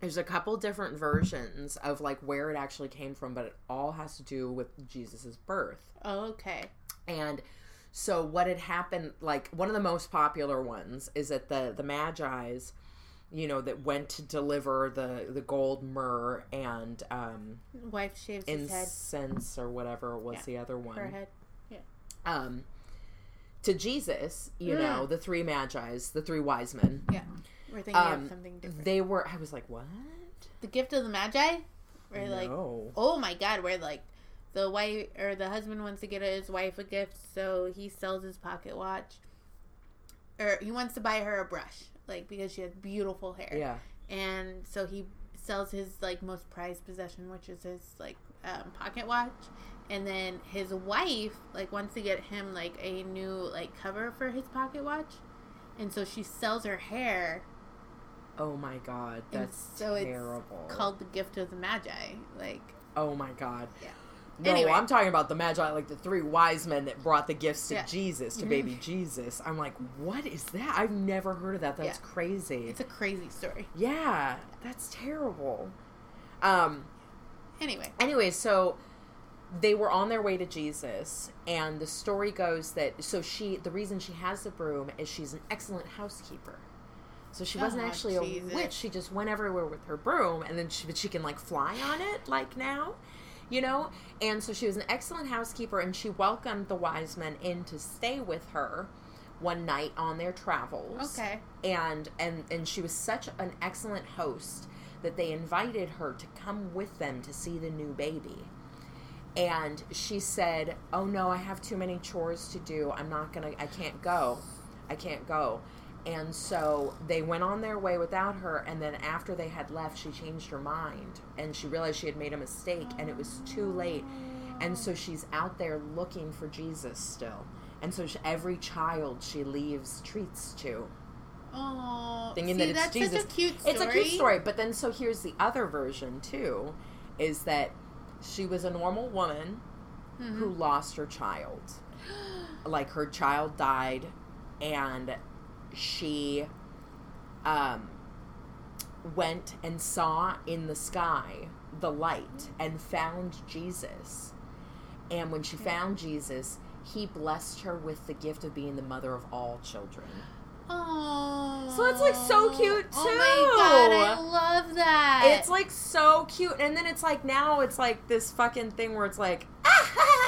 there's a couple different versions of like where it actually came from, but it all has to do with Jesus's birth. oh, okay. And so what had happened, like one of the most popular ones is that the the Magi's you know, that went to deliver the the gold myrrh and um, Wife shaves his head. incense or whatever was Yeah. the other one. Her head. Um, to Jesus, you Mm. know, the three magi's, the three wise men. Yeah. We're thinking Um, of something different. They were. I was like, what? the gift of the Magi? Like no. oh my god, where like the wife or the husband wants to get his wife a gift, so he sells his pocket watch. Or he wants to buy her a brush, like because she has beautiful hair. Yeah. and so he sells his like most prized possession which is his like um, pocket watch and then his wife like wants to get him like a new like cover for his pocket watch and so she sells her hair Oh my god, and that's so terrible. it's called the gift of the magi like oh my god. Yeah. No, Anyway. I'm talking about the magi, like the three wise men that brought the gifts to Yeah. Jesus, to Mhm. baby Jesus. I'm like, what is that? I've never heard of that. That's Yeah. crazy. it's a crazy story yeah, that's terrible. Um. anyway anyway, so they were on their way to Jesus, and the story goes that so she, the reason she has the broom is she's an excellent housekeeper. So she wasn't Oh, actually a witch. She just went everywhere with her broom, and then she, but she can like fly on it, like now, you know. And so she was an excellent housekeeper, and she welcomed the wise men in to stay with her one night on their travels. Okay. And and and she was such an excellent host that they invited her to come with them to see the new baby. And she said oh no i have too many chores to do. I'm not gonna i can't go. I can't go and so they went on their way without her and then after they had left she changed her mind and she realized she had made a mistake and it was too late and so she's out there looking for jesus still and so she, every child she leaves treats to oh thinking see, that it's that's Jesus. a cute story It's a cute story, but then so here's the other version too, is that she was a normal woman Mhm. who lost her child. Like her child died, and she um, went and saw in the sky the light and found Jesus. And when she found Jesus, he blessed her with the gift of being the mother of all children. Oh, So it's, like, so cute, Oh my god, too. I love that. It's like so cute, and then it's like now it's like this fucking thing where it's like, ah,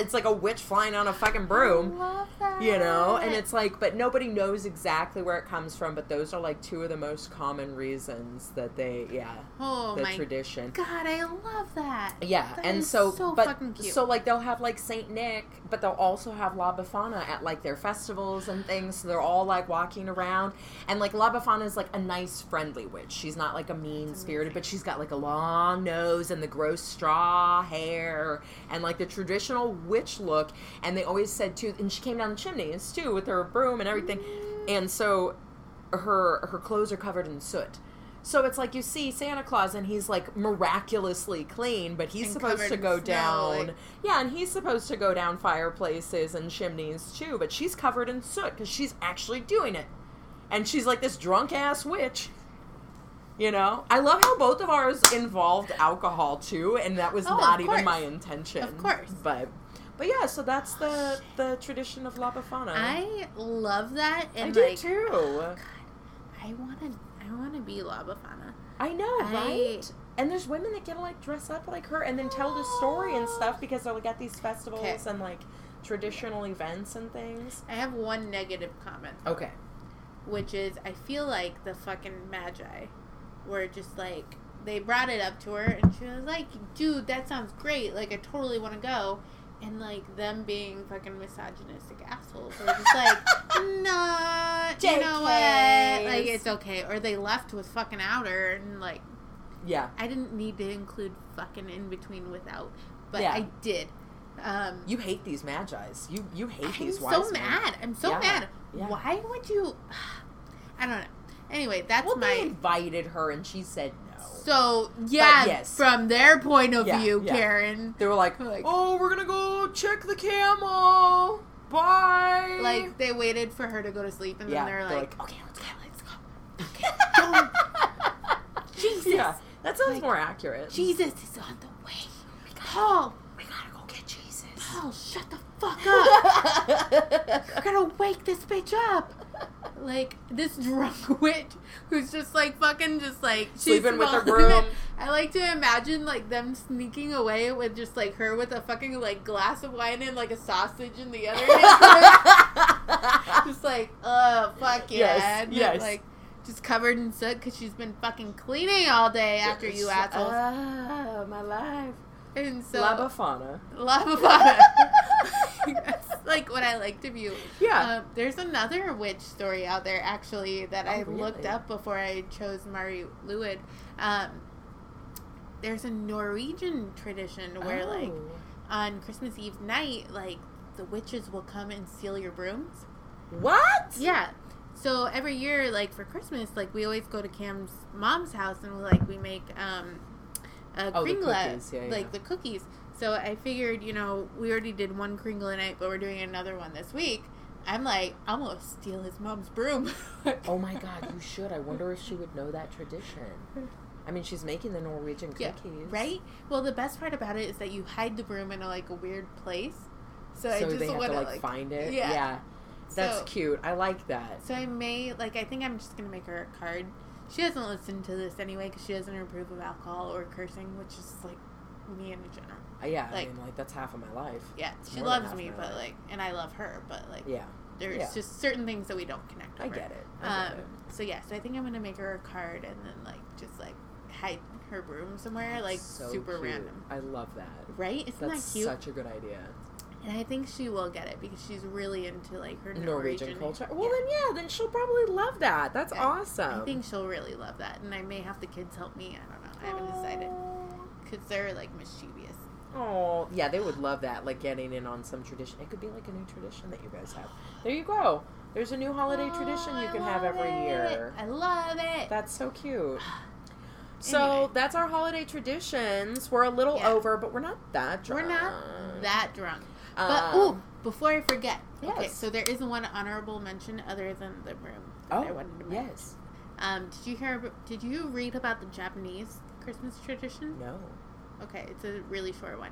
it's like a witch flying on a fucking broom, I love that. you know, and it's like, but nobody knows exactly where it comes from. But those are like two of the most common reasons that they, yeah, oh the my tradition. god, I love that. Yeah, That and so, so but so like they'll have like Saint Nick, but they'll also have La Befana at like their festivals and things. So they're all like walking around, and like La Befana is like a nice, friendly witch. She's not like a mean spirited, but she's got like a long nose and the gross straw hair and like the traditional witch look. And they always said too, and she came down the chimneys too with her broom and everything, and so her her clothes are covered in soot. So it's like you see Santa Claus and he's like miraculously clean, but he's And supposed to go down. like- Yeah, and he's supposed to go down fireplaces and chimneys too, but she's covered in soot because she's actually doing it. And she's like this drunk ass witch. You know? I love how both of ours involved alcohol too, and that was Oh, not even my intention. Of course. But but yeah, so that's the the tradition of La Befana. I love that, And I and do like, too. Oh I want to, I want to be La Befana. I know, I- right? And there's women that get to like dress up like her and then tell the story and stuff because they're like at these festivals Okay. and like traditional events and things. I have one negative comment, Okay. which is I feel like the fucking Magi were just like they brought it up to her, and she was like, "Dude, that sounds great. Like, I totally want to go." And like them being fucking misogynistic assholes, were just like, "Nah, you know what? Like, it's okay." Or they left with fucking outer, and like Yeah. I didn't need to include fucking in between without, but Yeah. I did. Um, You hate these magi's. You you hate these wines. I'm so men. mad. I'm so Yeah. mad. Yeah. Why would you? I don't know. Anyway, that's Well, they my. invited her and she said. So yeah, yes. from their point of Yeah, view, yeah. Karen, They were like, Like- "Oh, we're gonna go check the camel. Bye." like they waited for her to go to sleep, and yeah, then they're like, "Okay, let's go, let's go." Okay, Jesus. Yeah, that sounds Like, more accurate. Jesus is on the way. Paul, we gotta go get Jesus. Paul, shut the fuck up. We're gonna wake this bitch up. like this drunk witch who's just like fucking just like she's Sleeping with her broom. I like to imagine like them sneaking away with just like her with a fucking like glass of wine and like a sausage in the other hand. just like, oh fuck yeah, Yes, yes. like just covered in soot because she's been fucking cleaning all day after you assholes. Ah, my life. and so La Befana. lava fire. That's like what I like to view. Yeah. Um, there's another witch story out there actually that Oh, I looked up before I chose Mari Lwyd. Um, there's a Norwegian tradition where like Oh. on Christmas Eve night, like the witches will come and steal your brooms. What? Yeah. So every year, like for Christmas, like we always go to Cam's mom's house and we like we make um a Oh, the kringle, cookies, yeah, like the cookies. So I figured, you know, we already did one kringle night, but we're doing another one this week. I'm like, I'm gonna steal his mom's broom. Oh my god, you should. I wonder if she would know that tradition. I mean, she's making the Norwegian Yeah, cookies. right? Well, the best part about it is that you hide the broom in a, like a weird place. So, I just they have want to like, find it. Yeah. That's So- cute. I like that. So I may like I think I'm just gonna make her a card. She doesn't listen to this anyway because she doesn't approve of alcohol or cursing, which is like me in general. Yeah, like- I mean, like that's half of my life. Yeah, she More loves me, but life. like, and I love her, but like, Yeah, there's yeah. just certain things that we don't connect. I get it. I get Um, it. so yeah, so I think I'm gonna make her a card and then like just like hide her broom somewhere, like So super cute. random, I love that. right? Isn't That's that cute? such a good idea. and I think she will get it because she's really into like her Norwegian, Norwegian, culture. Well, yeah. then yeah, then she'll probably love that. That's Yeah. awesome. I think she'll really love that, and I may have the kids help me. I don't know. I haven't decided because they're like mischievous. Oh, yeah, they would love that. Like getting in on some tradition. It could be like a new tradition that you guys have. There you go. There's a new holiday tradition you Oh, can have every it. year. I love it. That's so cute. So Anyway. that's our holiday traditions. We're a little Yeah. over, but we're not that drunk. We're not that drunk. But Um, ooh, before I forget, okay, yes. so there is one honorable mention other than the room that oh, I wanted to mention. yes. Um, did you hear? Did you read about the Japanese Christmas tradition? No. Okay, it's a really short one.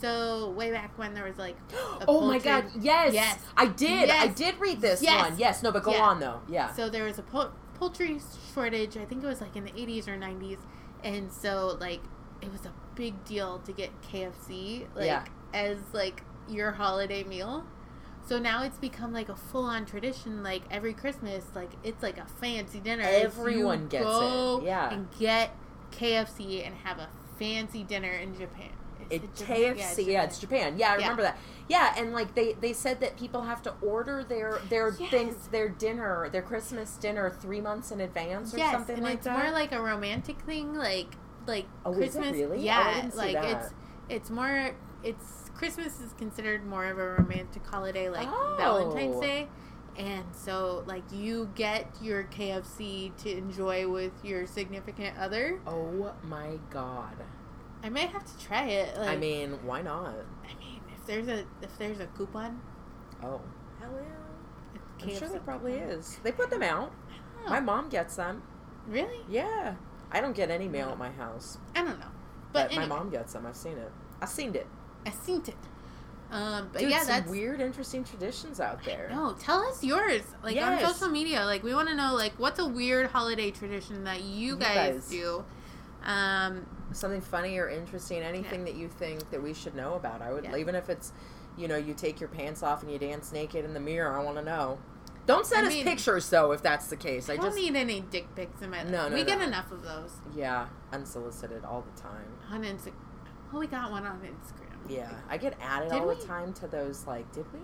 So way back when there was like, a Oh my god, yes. Yes. I did. I did read this Yes. one. Yes, no, but go Yeah. on though. Yeah. So there was a pol- poultry shortage. I think it was like in the 80s or 90s, and so like it was a big deal to get KFC like Yeah. as like your holiday meal. So now it's become like a full on tradition. Like every Christmas, like it's like a fancy dinner. Everyone gets it. Yeah. and get KFC and have a fancy dinner in Japan. It, it Japan? KFC, yeah, it's Japan. Yeah, I Yeah. remember that. Yeah, and like they they said that people have to order their their Yes. things, their dinner, their Christmas dinner three months in advance or yes, something and like it's that. It's more like a romantic thing, like like Oh, Christmas. really? Oh, Yeah, see like that. it's it's more it's Christmas is considered more of a romantic holiday, like Oh. Valentine's Day, and so like you get your KFC to enjoy with your significant other. oh my god! I might have to try it. Like, I mean, why not? I mean, if there's a if there's a coupon, Oh, hell yeah! a I'm sure KFC there probably coupon. is. They put them out. Oh, My mom gets them. really? Yeah, I don't get any mail at my house, I don't know, but, but, anyway, my mom gets them. I've seen it. I've seen it. I seen it. Um, but Dude, yeah, some that's weird, interesting traditions out there. No, tell us yours. Like Yes. on social media. Like we want to know like what's a weird holiday tradition that you You guys, guys. do. Um, something funny or interesting, anything that you think that we should know about. I would, Yeah. even if it's, you know, you take your pants off and you dance naked in the mirror. I want to know. Don't send I us mean- pictures though, if that's the case. I, I don't just, need any dick pics in my life. No, no, we get enough of those yeah, unsolicited all the time. on Instagram. Oh, we got one on Instagram. Yeah, I get added Did all we? the time to those. Like, did we?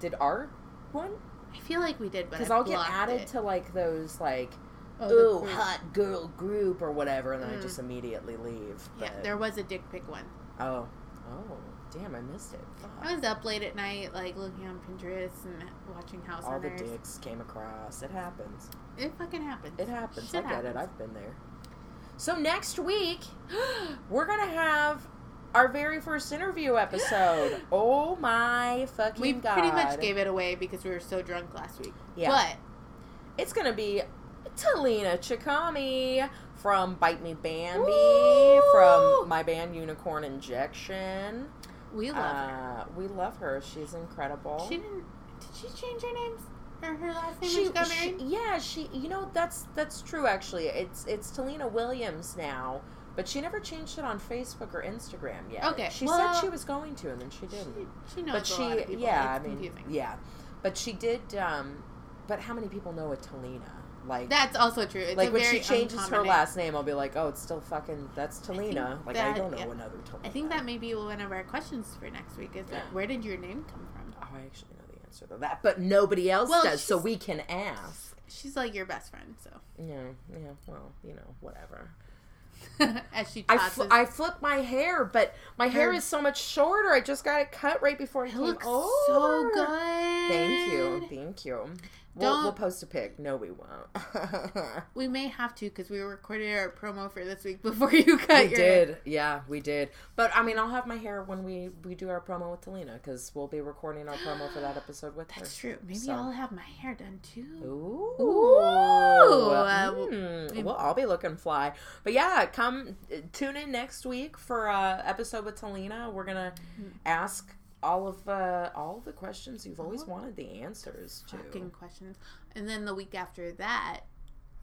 Did our one? I feel like we did, but Because I I'll get added it. to like those like, Oh, ooh, hot girl group or whatever, and then I Mm. just immediately leave. Yeah, there was a dick pic one. Oh, oh, damn! I missed it. Fuck. I was up late at night, like looking on Pinterest and watching House all the dicks came across. It happens. It fucking happens. It happens. Shit I get it. happens. I've been there. So next week, we're gonna have our very first interview episode. oh my fucking we god! pretty much gave it away because we were so drunk last week. Yeah. But It's gonna be Talina Chikami from Bite Me Bambi from my band Unicorn Injection. we love her. Uh, we love her. She's incredible. She didn't. Did she change her names? her, her last name She, when she got she- married? yeah, she. You know, that's that's true. Actually, it's it's Talina Williams now, but she never changed it on Facebook or Instagram yet. Okay, she well- said she was going to, and then she didn't. She, she knows but a she, lot of people. yeah, It's I mean, confusing. yeah, but she did. um But how many people know a Talina? Like, That's also true. It's like a when she changes her name. last name, I'll be like, oh, it's still fucking. That's Talina. Like, I don't know yeah. another Talina. I think that may be one of our questions for next week. Is that where did your name come from? Oh, I actually know the answer to that, but nobody else Well, does, so we can ask. She's like your best friend, so Yeah, yeah. Well, you know, whatever. as she I, fl- I flip my hair, but my hair is so much shorter. I just got it cut right before it it came looks over. so good. Thank you, thank you. We'll, we'll post a pic. No, we won't. We may have to because we recorded our promo for this week before you cut we your. did, yeah, we did. But I mean, I'll have my hair when we we do our promo with Talina because we'll be recording our promo for that episode with her. That's true. Maybe So- I'll have my hair done too. Ooh. Ooh. Uh, Mm. well, I'll be looking fly. But yeah, come uh, tune in next week for uh episode with Talina. We're gonna Mm-hmm. ask all of uh all of the questions you've always wanted the answers to. Fucking questions. And then the week after that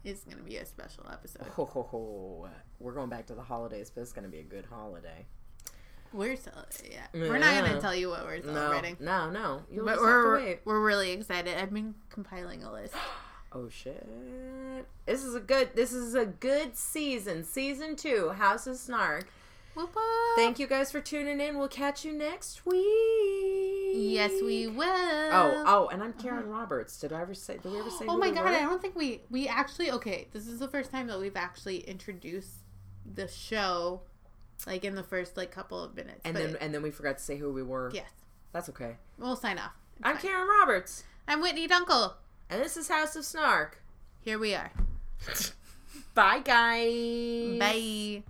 is going to be a special episode. Ho, ho, ho. We're going back to the holidays, but it's gonna be a good holiday. We're cel- yeah. We're not going to tell you what we're celebrating. no, no. You'll But to we're we're really excited. I've been compiling a list. Oh shit! This is a good. This is a good season. Season two, House of Snark. Whoop, whoop. Thank you guys for tuning in. We'll catch you next week. Yes, we will. Oh, oh, and I'm uh-huh. Karen Roberts. Did I ever say? Did we ever say? Oh my we god! were? I don't think we we actually okay. This is the first time that we've actually introduced the show, like in the first like couple of minutes. And but then and then we forgot to say who we were. yes, That's okay. we'll sign off. It's I'm fine. Karen Roberts, I'm Whitney Dunkel. and this is House of Snark. Here we are. Bye, guys. Bye.